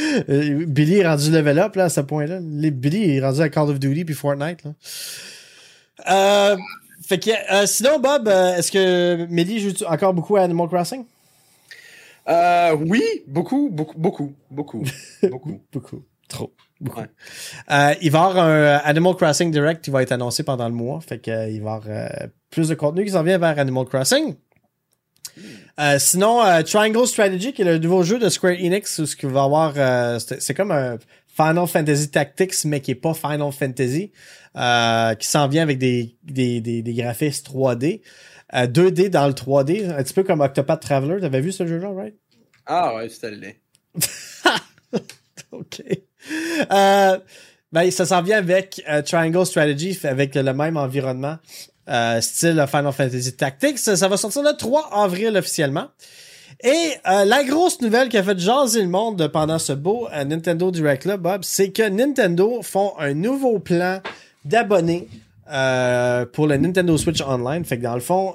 Euh, Billy est rendu level up, là, à ce point-là. Billy est rendu à Call of Duty puis Fortnite, là. Euh, fait que, euh, sinon, Bob, est-ce que Melly joue encore beaucoup à Animal Crossing? Euh, oui, beaucoup, beaucoup, beaucoup, beaucoup, [laughs] beaucoup. Beaucoup. Trop. Beaucoup. Ouais. Euh, il va y avoir un Animal Crossing Direct qui va être annoncé pendant le mois. Fait que, euh, il va y avoir plus de contenu qui s'en vient vers Animal Crossing. Euh, sinon, euh, Triangle Strategy, qui est le nouveau jeu de Square Enix, où ce qu'il va avoir, euh, c'est comme un Final Fantasy Tactics, mais qui est pas Final Fantasy, qui s'en vient avec des, des, des, des graphismes 3D. Euh, 2D dans le 3D, un petit peu comme Octopath Traveler. T'avais vu ce jeu-là, right? Ah ouais, c'était le. [laughs] OK. Ben, ça s'en vient avec Triangle Strategy, avec le même environnement, euh, style Final Fantasy Tactics. Ça, va sortir le 3 avril officiellement. Et euh, la grosse nouvelle qui a fait jaser le monde pendant ce beau euh, Nintendo Direct là, Bob, c'est que Nintendo font un nouveau plan d'abonnés pour le Nintendo Switch Online. Fait que dans le fond,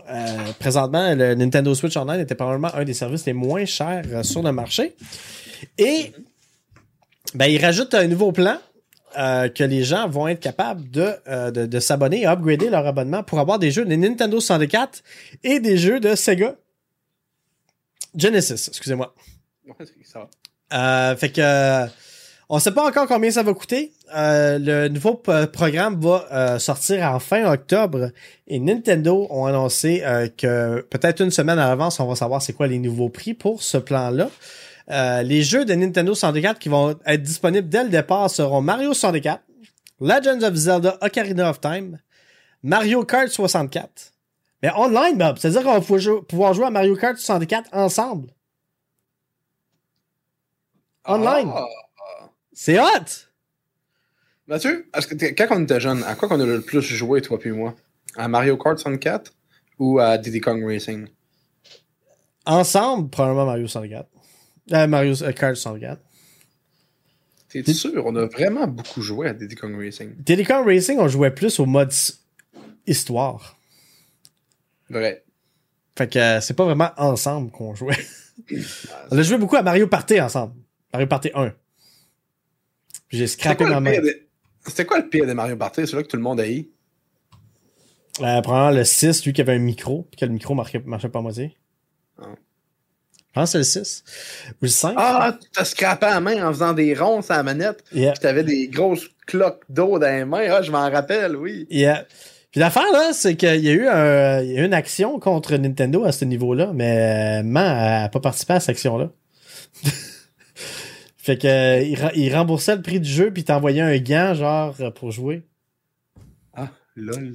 présentement, le Nintendo Switch Online était probablement un des services les moins chers sur le marché. Et ben, ils rajoutent un nouveau plan euh, que les gens vont être capables de, euh, de, de s'abonner et upgrader leur abonnement pour avoir des jeux de Nintendo 64 et des jeux de Sega Genesis, excusez-moi. Ça va. Euh, fait que on sait pas encore combien ça va coûter. Euh, le nouveau programme va euh, sortir en fin octobre et Nintendo ont annoncé euh, que peut-être une semaine à l'avance, on va savoir c'est quoi les nouveaux prix pour ce plan-là. Euh, les jeux de Nintendo 64 qui vont être disponibles dès le départ seront Mario 64, Legends of Zelda Ocarina of Time, Mario Kart 64. Mais online, Bob, c'est-à-dire qu'on va pouvoir jou- pouvoir jouer à Mario Kart 64 ensemble. Online. Ah. C'est hot! Mathieu, que quand on était jeune, à quoi qu'on a le plus joué, toi puis moi? À Mario Kart 64 ou à Diddy Kong Racing? Ensemble, probablement Mario 64. Euh, Mario euh, Kart 64. T'es sûr On a vraiment beaucoup joué à Diddy Kong Racing. Diddy Kong Racing, on jouait plus au mode histoire. Vrai. Fait que euh, c'est pas vraiment ensemble qu'on jouait. [laughs] [laughs] on a joué beaucoup à Mario Party ensemble. Mario Party 1. Puis j'ai scrappé ma main. C'était quoi le pire des Mario Party? C'est là que tout le monde a eu. Euh, probablement le 6, lui qui avait un micro, puis que le micro marchait, marchait pas à moitié. Ah. Je pense que c'est le 6. Ou le 5. Ah, t'as scrappé la main en faisant des ronds sur la manette. Yeah. T'avais des grosses cloques d'eau dans les mains. Ah, je m'en rappelle, oui. Yeah. Puis l'affaire, là, c'est qu'il y a eu un- il y a eu une action contre Nintendo à ce niveau-là, mais euh, Man a pas participé à cette action-là. [laughs] fait que euh, il, remboursait le prix du jeu, puis t'envoyait un gant, genre, pour jouer. Ah, lol.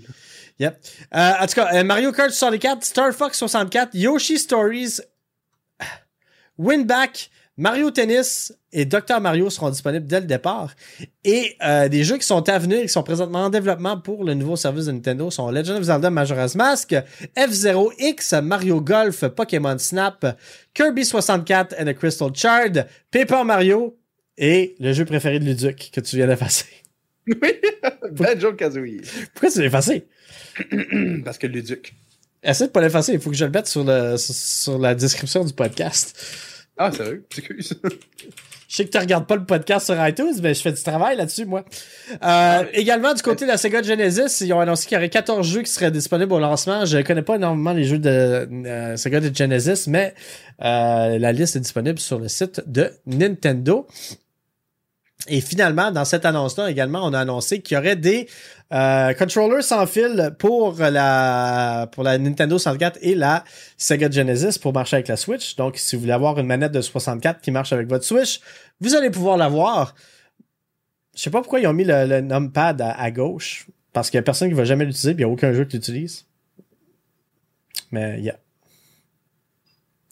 Yep. Euh, en tout cas, Mario Kart 64, Star Fox 64, Yoshi Stories, Winback, Mario Tennis et Dr. Mario seront disponibles dès le départ. Et euh, des jeux qui sont à venir, qui sont présentement en développement pour le nouveau service de Nintendo sont Legend of Zelda Majora's Mask, F-Zero-X, Mario Golf, Pokémon Snap, Kirby 64 and the Crystal Shard, Paper Mario et le jeu préféré de Luduc que tu viens d'effacer. [laughs] Oui, [laughs] Banjo Kazooie. Pourquoi tu l'as effacé? [clears throat] Parce que Luduc. Essaie de pas l'effacer, il faut que je le mette sur, le, sur, sur la description du podcast. Ah, sérieux? Excuse. Je sais que tu regardes pas le podcast sur iTunes, mais je fais du travail là-dessus, moi. Euh, également, du côté de la Sega Genesis, ils ont annoncé qu'il y aurait 14 jeux qui seraient disponibles au lancement. Je connais pas énormément les jeux de euh, Sega de Genesis, mais euh, la liste est disponible sur le site de Nintendo. Et finalement, dans cette annonce-là également, on a annoncé qu'il y aurait des euh, controllers sans fil pour la pour la Nintendo 64 et la Sega Genesis pour marcher avec la Switch. Donc, si vous voulez avoir une manette de 64 qui marche avec votre Switch, vous allez pouvoir l'avoir. Je sais pas pourquoi ils ont mis le, le numpad à, gauche, parce qu'il y a personne qui va jamais l'utiliser, puis il y a aucun jeu qui l'utilise. Mais yeah.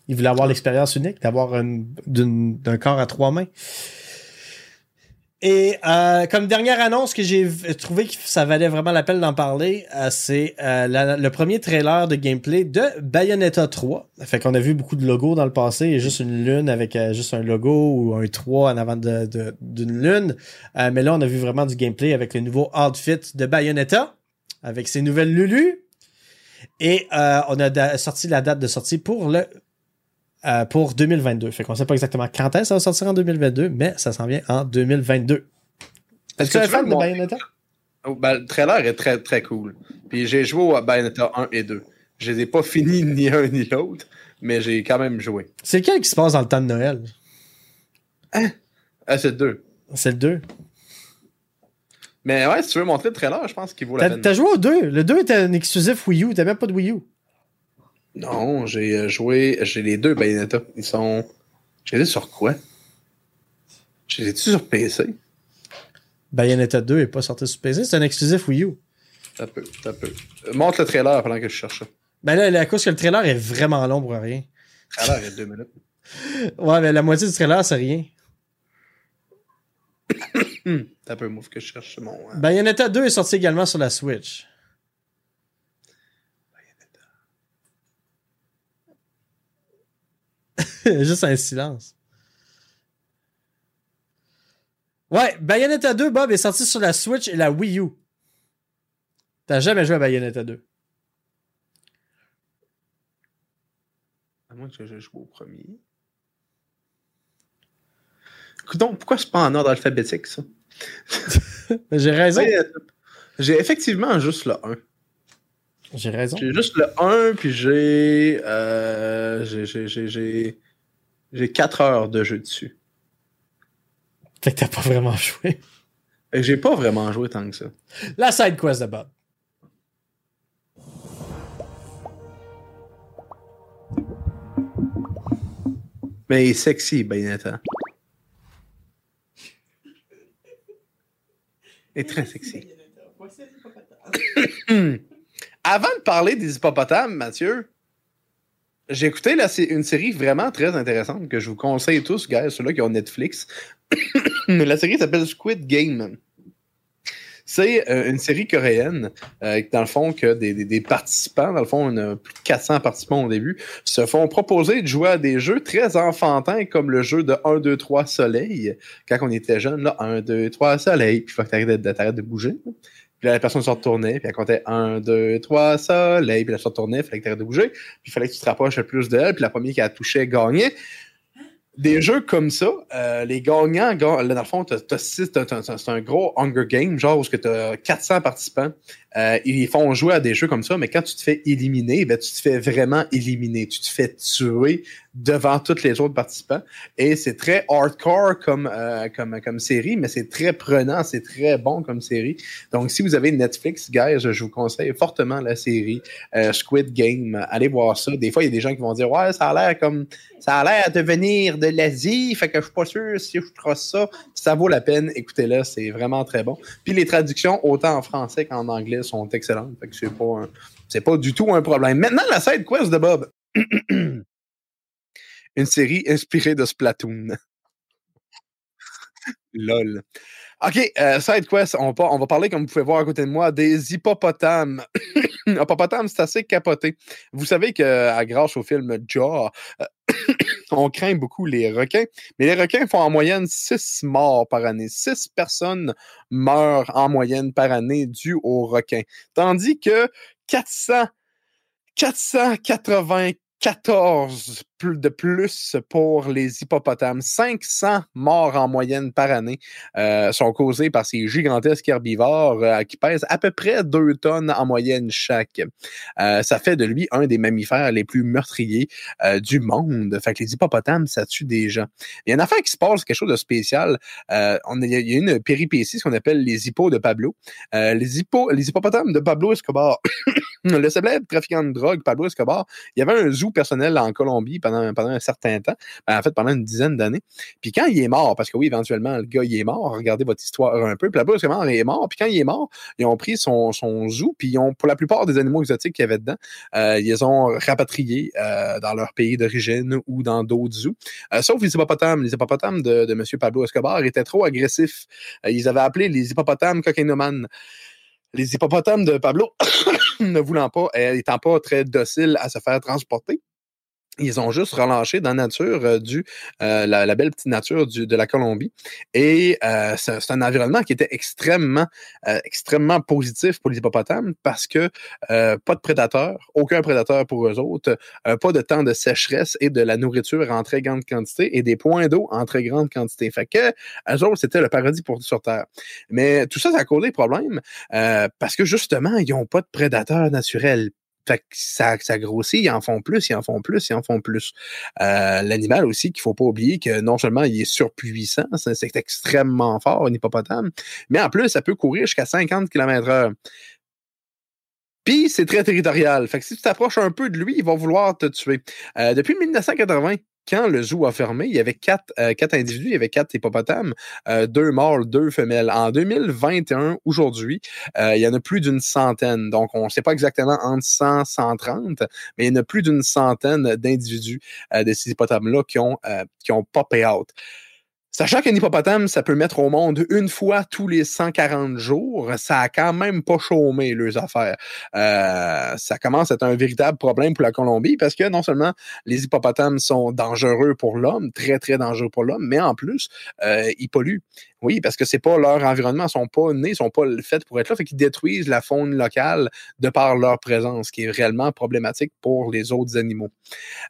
Ils voulaient avoir l'expérience unique d'avoir un- d'un corps à trois mains. Et euh, comme dernière annonce que j'ai trouvé que ça valait vraiment la peine d'en parler, euh, c'est euh, le premier trailer de gameplay de Bayonetta 3. Fait qu'on a vu beaucoup de logos dans le passé, et juste une lune avec euh, juste un logo ou un 3 en avant de- d'une lune. Euh, mais là, on a vu vraiment du gameplay avec le nouveau outfit de Bayonetta, avec ses nouvelles Lulu. Et euh, on a sorti la date de sortie pour le euh, pour 2022. Fait qu'on sait pas exactement quand est-ce que ça va sortir en 2022, mais ça s'en vient en 2022. Est-ce que tu es fan de Bayonetta? Oh, ben, le trailer est très très cool. Puis j'ai joué à Bayonetta 1 et 2. Je les ai pas [laughs] finis ni un ni l'autre, mais j'ai quand même joué. C'est lequel qui se passe dans le temps de Noël? Ah, c'est le 2. C'est le 2. Mais ouais, si tu veux montrer le trailer, je pense qu'il vaut la peine. t'as joué au 2. Le 2 était un exclusif Wii U. Même pas de Wii U? Non, j'ai euh, joué. J'ai les deux Bayonetta. Ils sont. J'ai les sur quoi? J'ai les sur PC Bayonetta 2 est pas sorti sur PC. C'est un exclusif Wii U. Ça peut, ça peut. Euh, Montre le trailer pendant que je cherche ça. Ben là, à cause que le trailer est vraiment long pour rien. Le trailer est deux minutes. [laughs] Ouais, mais la moitié du trailer, c'est rien. Peut, moi, faut que je cherche mon. euh, Bayonetta 2 est sorti également sur la Switch. [laughs] Juste un silence. Ouais, Bayonetta 2, Bob, est sorti sur la Switch et la Wii U. T'as jamais joué à Bayonetta 2. À moins que je joue au premier. Écoute donc, pourquoi c'est pas en ordre alphabétique, ça? Mais [laughs] J'ai raison. Euh, J'ai effectivement juste le 1. J'ai raison. J'ai juste le 1, puis j'ai. Euh, j'ai- j'ai- j'ai- j'ai. J'ai 4 heures de jeu dessus. Fait que t'as pas vraiment joué. Fait que j'ai pas vraiment joué tant que ça. La side quest de Bob. Mais sexy, Bayonetta. Et très sexy. [coughs] [coughs] Avant de parler des hippopotames, Mathieu, j'ai écouté une série vraiment très intéressante que je vous conseille tous, gars, ceux-là qui ont Netflix. [coughs] la série s'appelle Squid Game. C'est euh, une série coréenne, euh, dans le fond, que des, participants, dans le fond, on a plus de 400 participants au début, se font proposer de jouer à des jeux très enfantins, comme le jeu de 1, 2, 3 soleil. Quand on était jeune, là, 1, 2, 3 soleil, puis il faut que tu arrêtes de bouger. Puis là, la personne se retournait, puis elle comptait 1, 2, 3 soleil, puis elle se retournait, il fallait que tu arrêtes de bouger, puis il fallait que tu te rapproches le plus d'elle, puis la première qui a touché gagnait des jeux comme ça, euh, les gagnants, dans le fond, c'est un gros Hunger Game, genre où tu as 400 participants. Euh, ils font jouer à des jeux comme ça, mais quand tu te fais éliminer, ben, tu te fais vraiment éliminer. Tu te fais tuer devant tous les autres participants. Et c'est très hardcore comme, euh, comme, comme série, mais c'est très prenant, c'est très bon comme série. Donc, si vous avez Netflix, guys, je vous conseille fortement la série euh, Squid Game. Allez voir ça. Des fois, il y a des gens qui vont dire Ouais, ça a l'air comme ça a l'air de venir de l'Asie, fait que je suis pas sûr si je trosse ça. Ça vaut la peine, écoutez-le, c'est vraiment très bon. Puis les traductions, autant en français qu'en anglais, sont excellentes. Fait que c'est pas, c'est pas du tout un problème. Maintenant, la side quest de Bob. [clears throat] Une série inspirée de Splatoon. [laughs] Lol. OK, euh, side quest, on, va parler, comme vous pouvez voir à côté de moi, des hippopotames. [coughs] hippopotames, c'est assez capoté. Vous savez que, grâce au film Jaw, [coughs] on craint beaucoup les requins, mais les requins font en moyenne 6 morts par année. 6 personnes meurent en moyenne par année dues aux requins. Tandis que 400, 480 14 de plus pour les hippopotames. 500 morts en moyenne par année euh, sont causés par ces gigantesques herbivores euh, qui pèsent à peu près 2 tonnes en moyenne chaque. Euh, ça fait de lui un des mammifères les plus meurtriers du monde. Fait que les hippopotames, ça tue des gens. Il y a une affaire qui se passe, quelque chose de spécial. Il y a une péripétie, ce qu'on appelle les hippos de Pablo. les, les hippopotames de Pablo Escobar. [coughs] le célèbre trafiquant de drogue, Pablo Escobar, il y avait un zoo personnel en Colombie pendant, pendant un certain temps, ben, en fait pendant une dizaine d'années. Puis quand il est mort, parce que oui, éventuellement, le gars, il est mort, regardez votre histoire un peu, puis Pablo Escobar est mort, puis quand il est mort, ils ont pris son, son zoo, puis ils ont, pour la plupart des animaux exotiques qu'il y avait dedans, euh, ils les ont rapatriés euh, dans leur pays d'origine ou dans d'autres zoos. Euh, sauf les hippopotames. Les hippopotames de, M. Pablo Escobar étaient trop agressifs. Ils avaient appelé les hippopotames cocaïnomanes les hippopotames de Pablo, [coughs] ne voulant pas, étant pas très dociles à se faire transporter, ils ont juste relâché dans la nature euh, du euh, la, belle petite nature du, de la Colombie. Et euh, c'est un environnement qui était extrêmement euh, extrêmement positif pour les hippopotames parce que euh, pas de prédateurs aucun prédateur pour eux autres pas de temps de sécheresse et de la nourriture en très grande quantité et des points d'eau en très grande quantité. Fait que eux autres c'était le paradis pour sur terre. Mais tout ça ça a causé des problèmes parce que justement ils ont pas de prédateurs naturels fait que ça, ça grossit, ils en font plus, ils en font plus, ils en font plus. Euh, L'animal aussi, qu'il faut pas oublier que non seulement il est surpuissant, c'est extrêmement fort, un hippopotame, mais en plus, ça peut courir jusqu'à 50 km heure. Puis c'est très territorial. Fait que si tu t'approches un peu de lui, il va vouloir te tuer. Euh, depuis 1980, quand le zoo a fermé, il y avait quatre, euh, quatre individus, il y avait quatre hippopotames, euh, deux mâles, deux femelles. En 2021, aujourd'hui, euh, il y en a plus d'une centaine. Donc, on ne sait pas exactement entre 100 130, mais il y en a plus d'une centaine d'individus de ces hippopotames-là qui ont, qui ont popé out. Sachant qu'un hippopotame, ça peut mettre au monde une fois tous les 140 jours, ça a quand même pas chômé leurs affaires. Euh, ça commence à être un véritable problème pour la Colombie parce que non seulement les hippopotames sont dangereux pour l'homme, très très dangereux pour l'homme, mais en plus, euh, ils polluent. Oui, parce que c'est pas leur environnement, ils sont pas nés, ils sont pas faits pour être là, fait qu'ils détruisent la faune locale de par leur présence, qui est réellement problématique pour les autres animaux.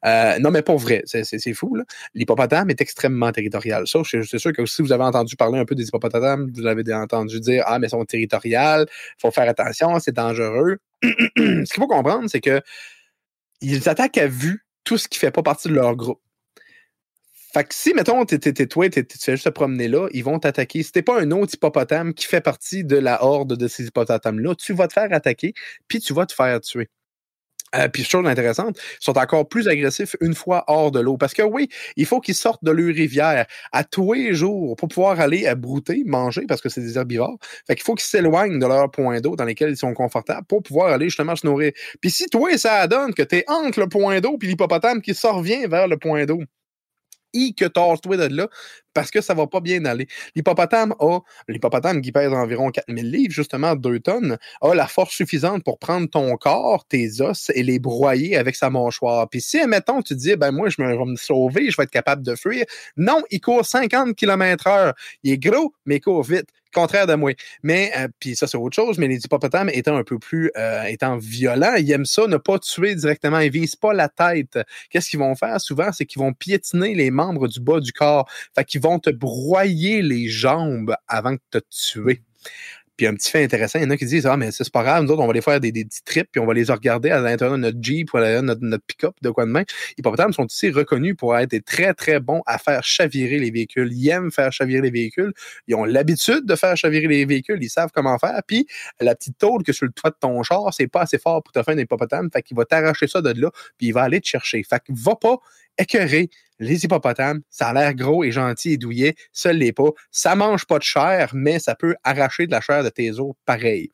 Euh, non, mais pas vrai, c'est fou. L'hippopotame est extrêmement territorial. Ça, c'est sûr que si vous avez entendu parler un peu des hippopotames, vous avez entendu dire ah mais ils sont territoriales, faut faire attention, c'est dangereux. [clears throat] ce qu'il faut comprendre, c'est que ils attaquent à vue tout ce qui fait pas partie de leur groupe. Fait que si, mettons, t'es, t'es, toi, tu fais juste te promener là, ils vont t'attaquer. Si t'es pas un autre hippopotame qui fait partie de la horde de ces hippopotames-là, tu vas te faire attaquer, puis tu vas te faire tuer. Euh, puis chose intéressante, ils sont encore plus agressifs une fois hors de l'eau. Parce que oui, il faut qu'ils sortent de leur rivière à tous les jours pour pouvoir aller à brouter, manger, parce que c'est des herbivores. Fait qu'il faut qu'ils s'éloignent de leur point d'eau dans lesquels ils sont confortables pour pouvoir aller justement se nourrir. Puis si toi, ça donne que t'es entre le point d'eau puis l'hippopotame qui sort vient vers le point d'eau, que torse-toi de là parce que ça va pas bien aller. L'hippopotame a, l'hippopotame qui pèse environ 4000 livres, justement 2 tonnes, a la force suffisante pour prendre ton corps, tes os et les broyer avec sa mâchoire. Puis si, admettons, tu dis, ben moi, je, me, vais me sauver, je vais être capable de fuir. Non, il court 50 km heure. Il est gros, mais il court vite contraire de moi. Mais, euh, puis ça, c'est autre chose, mais les hippopotames étant un peu plus, euh, étant violents, ils aiment ça, ne pas tuer directement, ils visent pas la tête. Qu'est-ce qu'ils vont faire souvent? C'est qu'ils vont piétiner les membres du bas du corps. Fait qu'ils vont te broyer les jambes avant de te tuer. Puis un petit fait intéressant, il y en a qui disent Ah, mais c'est pas grave, nous autres, on va les faire des, des petits trips, puis on va les regarder à l'intérieur de notre Jeep ou à l'intérieur de notre, pick-up, de quoi de main. Hippopotames sont aussi reconnus pour être très, très bons à faire chavirer les véhicules. Ils aiment faire chavirer les véhicules. Ils ont l'habitude de faire chavirer les véhicules. Ils savent comment faire. Puis la petite tôle que sur le toit de ton char, c'est pas assez fort pour te faire un hippopotame. Fait qu'il va t'arracher ça de là, puis il va aller te chercher. Fait que va pas écœurer les hippopotames, ça a l'air gros et gentil et douillet, ça l'est pas. Ça mange pas de chair, mais ça peut arracher de la chair de tes os pareil.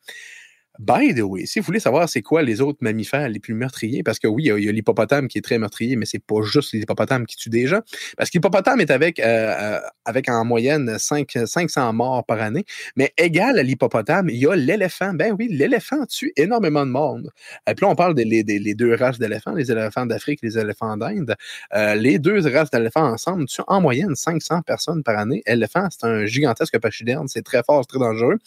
By the way, si vous voulez savoir c'est quoi les autres mammifères les plus meurtriers, parce que oui, il y a, l'hippopotame qui est très meurtrier, mais c'est pas juste les hippopotames qui tuent des gens. Parce que l'hippopotame est avec, euh, euh, avec en moyenne 5, 500 morts par année, mais égal à l'hippopotame, il y a l'éléphant. Ben oui, l'éléphant tue énormément de monde. Et puis là, on parle des deux races d'éléphants, les éléphants d'Afrique et les éléphants d'Inde. Euh, les deux races d'éléphants ensemble tuent en moyenne 500 personnes par année. Éléphant, c'est un gigantesque pachyderme, c'est très fort, c'est très dangereux.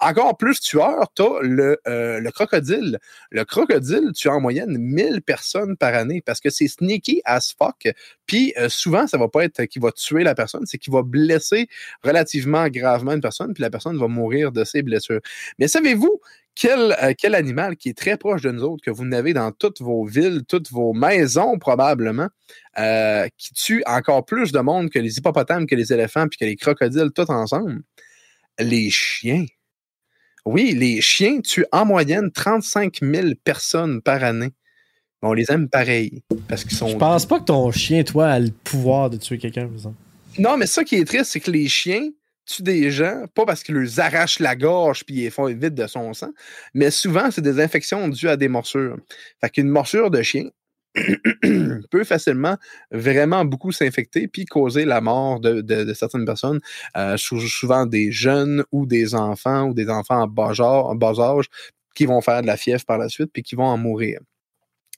Encore plus tueur, t'as le euh, le, crocodile. Le crocodile tue en moyenne 1000 personnes par année parce que c'est sneaky as fuck. Puis euh, souvent, ça va pas être qu'il va tuer la personne, c'est qu'il va blesser relativement gravement une personne, puis la personne va mourir de ses blessures. Mais savez-vous quel, euh, quel animal qui est très proche de nous autres, que vous n'avez dans toutes vos villes, toutes vos maisons probablement, qui tue encore plus de monde que les hippopotames, que les éléphants, puis que les crocodiles, tout ensemble? Les chiens. Oui, les chiens tuent en moyenne 35 000 personnes par année. on les aime pareil. Parce qu'ils sont. Je pense pas que ton chien, toi, a le pouvoir de tuer quelqu'un, par exemple. Non, mais ça qui est triste, c'est que les chiens tuent des gens, pas parce qu'ils leur arrachent la gorge puis ils font vite de son sang, mais souvent, c'est des infections dues à des morsures. Fait qu'une morsure de chien, [coughs] peut facilement vraiment beaucoup s'infecter puis causer la mort de, certaines personnes, euh, souvent des jeunes ou des enfants ou des enfants en bas, en bas âge qui vont faire de la fièvre par la suite puis qui vont en mourir.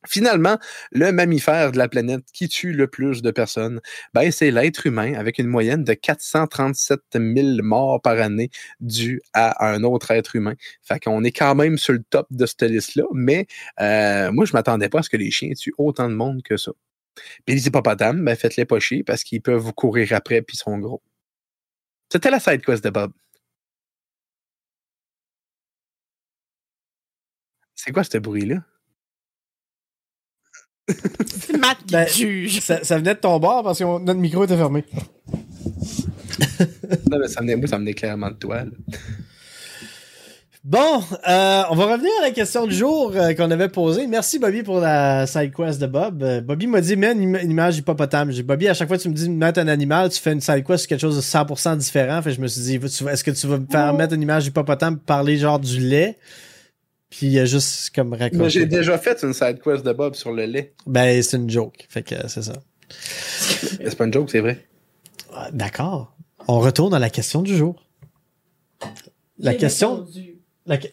Finalement, le mammifère de la planète qui tue le plus de personnes, ben, c'est l'être humain avec une moyenne de 437 000 morts par année dues à un autre être humain. Fait qu'on est quand même sur le top de cette liste-là, mais euh, moi, je m'attendais pas à ce que les chiens tuent autant de monde que ça. Puis les hippopotames, ben, faites-les pas chier parce qu'ils peuvent vous courir après puis ils sont gros. C'était la side quest de Bob. C'est quoi ce bruit-là? [laughs] C'est Matt qui ben, juge. Ça, venait de ton bord parce que notre micro était fermé. [laughs] non, mais ça venait, moi, ça venait clairement de toi. Bon, euh, on va revenir à la question du jour euh, qu'on avait posée. Merci Bobby pour la side quest de Bob. Euh, Bobby m'a dit, mets une, image hippopotame. J'ai Bobby, à chaque fois que tu me dis mettre un animal, tu fais une side quest sur quelque chose de 100% différent. Fait je me suis dit, est-ce que tu vas me faire mettre une image hippopotame parler genre du lait? Puis il a juste comme raconté. Mais j'ai déjà fait une side quest de Bob sur le lait. Ben, c'est une joke. Fait que c'est ça. c'est pas une joke, c'est vrai. Ah, d'accord. On retourne à la question du jour. La question.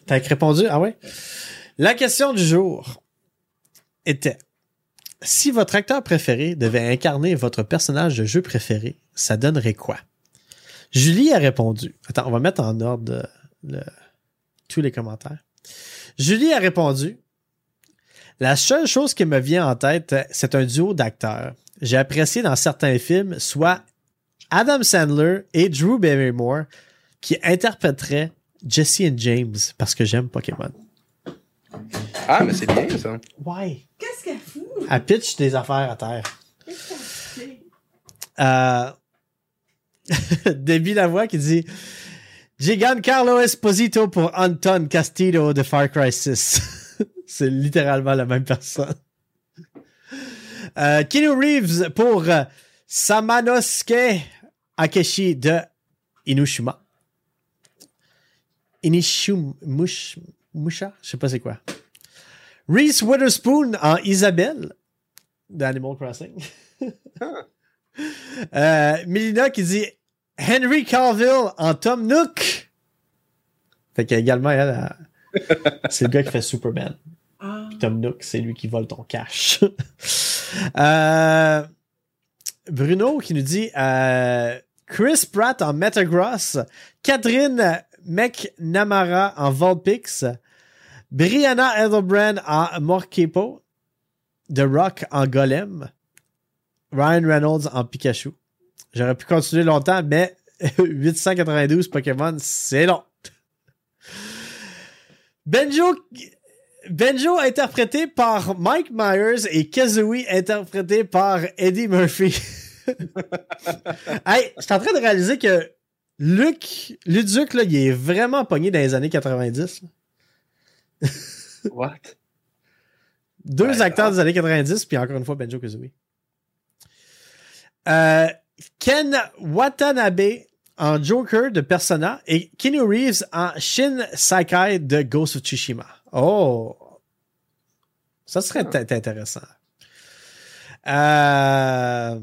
T'as répondu? Ah ouais? La question du jour était si votre acteur préféré devait incarner votre personnage de jeu préféré, ça donnerait quoi? Julie a répondu. Attends, on va mettre en ordre tous les commentaires. Julie a répondu La seule chose qui me vient en tête, c'est un duo d'acteurs. J'ai apprécié dans certains films soit Adam Sandler et Drew Barrymore qui interpréteraient Jesse et James parce que j'aime Pokémon. Ah, mais c'est bien ça. Ouais. Qu'est-ce qu'elle fout? Elle pitch des affaires à terre. Qu'est-ce qu'elle fait? Euh... [laughs] Debbie Lavoie qui dit Giancarlo Esposito pour Anton Castillo de Far Cry 6. [laughs] C'est littéralement la même personne. Euh, Keanu Reeves pour euh, Samanosuke Akeshi de Inushima. Inishumusha? Je sais pas c'est quoi. Reese Witherspoon en Isabelle d'Animal Crossing. [laughs] euh, qui dit Henry Carville en Tom Nook. Fait qu'également, elle, elle, c'est le gars qui fait Superman. Ah. Puis Tom Nook, c'est lui qui vole ton cash. [laughs] Euh, Bruno qui nous dit euh, Chris Pratt en Metagross, Catherine McNamara en Volpix, Brianna Edelbrand en Morkepo, The Rock en Golem, Ryan Reynolds en Pikachu. J'aurais pu continuer longtemps, mais [laughs] 892 Pokémon, c'est long. Benjo, Benjo interprété par Mike Myers et Kazooie interprété par Eddie Murphy. [laughs] hey, je suis en train de réaliser que Luc, Luduc, là, il est vraiment pogné dans les années 90. [laughs] What? Deux Ouais, acteurs ah. des années 90, puis encore une fois, Benjo Kazooie. Euh, Ken Watanabe en Joker de Persona et Keanu Reeves en Shin Sakai de Ghost of Tsushima. Oh! Ça serait int- intéressant. Euh,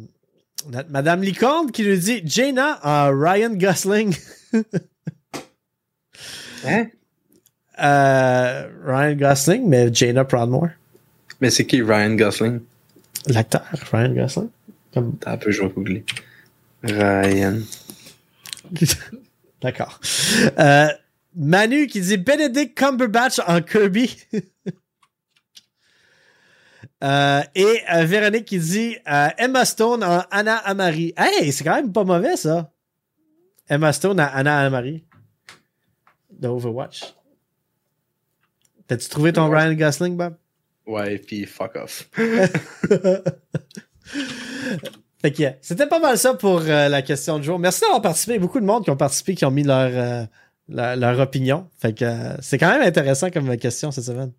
Madame Licorne qui nous dit Jaina en Ryan Gosling. [laughs] Hein? Euh, Ryan Gosling, mais Jaina Proudmore. Mais c'est qui Ryan Gosling? L'acteur, Ryan Gosling. Comme T'as un peu, vais googler. Ryan. [laughs] D'accord. Euh, Manu qui dit Benedict Cumberbatch en Kirby. [laughs] Euh, et euh, Véronique qui dit euh, Emma Stone en Anna Amari. Hey, c'est quand même pas mauvais ça. Emma Stone en Anna Amari. De Overwatch. T'as-tu trouvé ton Ryan Gosling, Bob? Ouais, puis fuck off. [laughs] Fait que, yeah, c'était pas mal ça pour euh, la question du jour. Merci d'avoir participé. Beaucoup de monde qui ont participé, qui ont mis leur, euh, leur, leur opinion. Fait que euh, c'est quand même intéressant comme question cette semaine.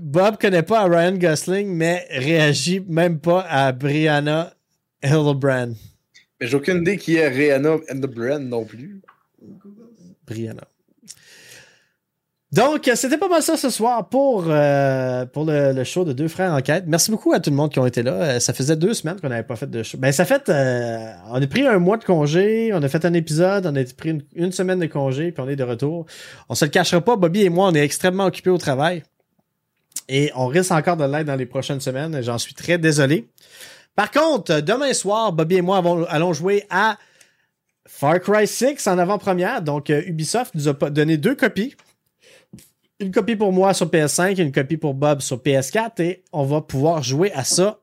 Bob connaît pas Ryan Gosling, mais réagit même pas à Brianna Hildebrand. Mais j'ai aucune idée qui est Rihanna and the Brand non plus. Brianna. Donc, euh, c'était pas mal ça ce soir pour, euh, pour le, le show de Deux Frères en Quête. Merci beaucoup à tout le monde qui ont été là. Euh, ça faisait deux semaines qu'on n'avait pas fait de show. Ben, ça fait... on a pris un mois de congé, on a fait un épisode, on a pris une, semaine de congé, puis on est de retour. On se le cachera pas, Bobby et moi, on est extrêmement occupés au travail. Et on risque encore de l'aide dans les prochaines semaines. J'en suis très désolé. Par contre, demain soir, Bobby et moi allons jouer à Far Cry 6 en avant-première. Donc, Ubisoft nous a donné deux copies. Une copie pour moi sur PS5 et une copie pour Bob sur PS4. Et on va pouvoir jouer à ça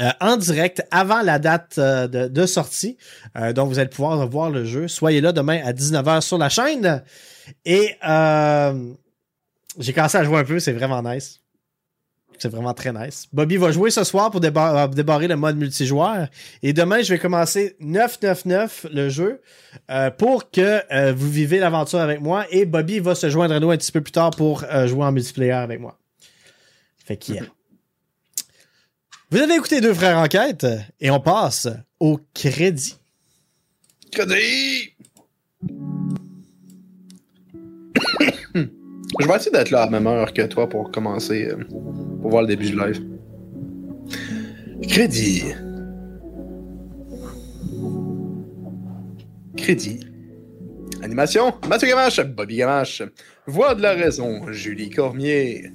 euh, en direct avant la date euh, de, sortie. Euh, donc, vous allez pouvoir voir le jeu. Soyez là demain à 19h sur la chaîne. Et j'ai commencé à jouer un peu. C'est vraiment nice. C'est vraiment très nice. Bobby va jouer ce soir pour euh, débarrer le mode multijoueur. Et demain, je vais commencer 999 le jeu euh, pour que euh, vous vivez l'aventure avec moi. Et Bobby va se joindre à nous un petit peu plus tard pour jouer en multiplayer avec moi. Fait qu'il. Vous avez écouté Deux Frères Enquête et on passe au crédit. Crédit! Je vais essayer d'être là à la même heure que toi pour commencer, euh, pour voir le début du live. Crédit. Crédit. Animation, Mathieu Gamache, Bobby Gamache. Voix de la raison, Julie Cormier.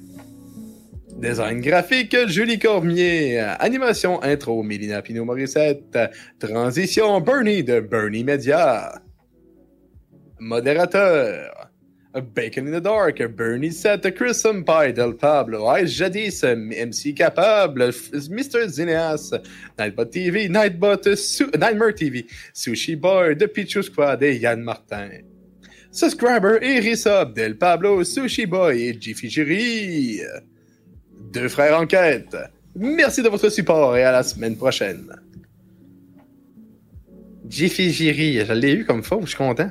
Design graphique, Julie Cormier. Animation intro, Mélina Pinot-Morissette. Transition, Bernie de Bernie Media. Modérateur. Bacon in the Dark, Bernie Set, Chris Pie Del Pablo, Ice Jadis, MC Capable, Mr. Zineas, Nightbot TV, Nightbot, Su Nightmare TV, Sushi Boy, The Pichu Squad et Yann Martin. Subscriber et Del Pablo, Sushi Boy et Jiffy Jury. Deux frères en quête. Merci de votre support et à la semaine prochaine. Jiffy Jiri, je l'ai eu comme faux, je suis content.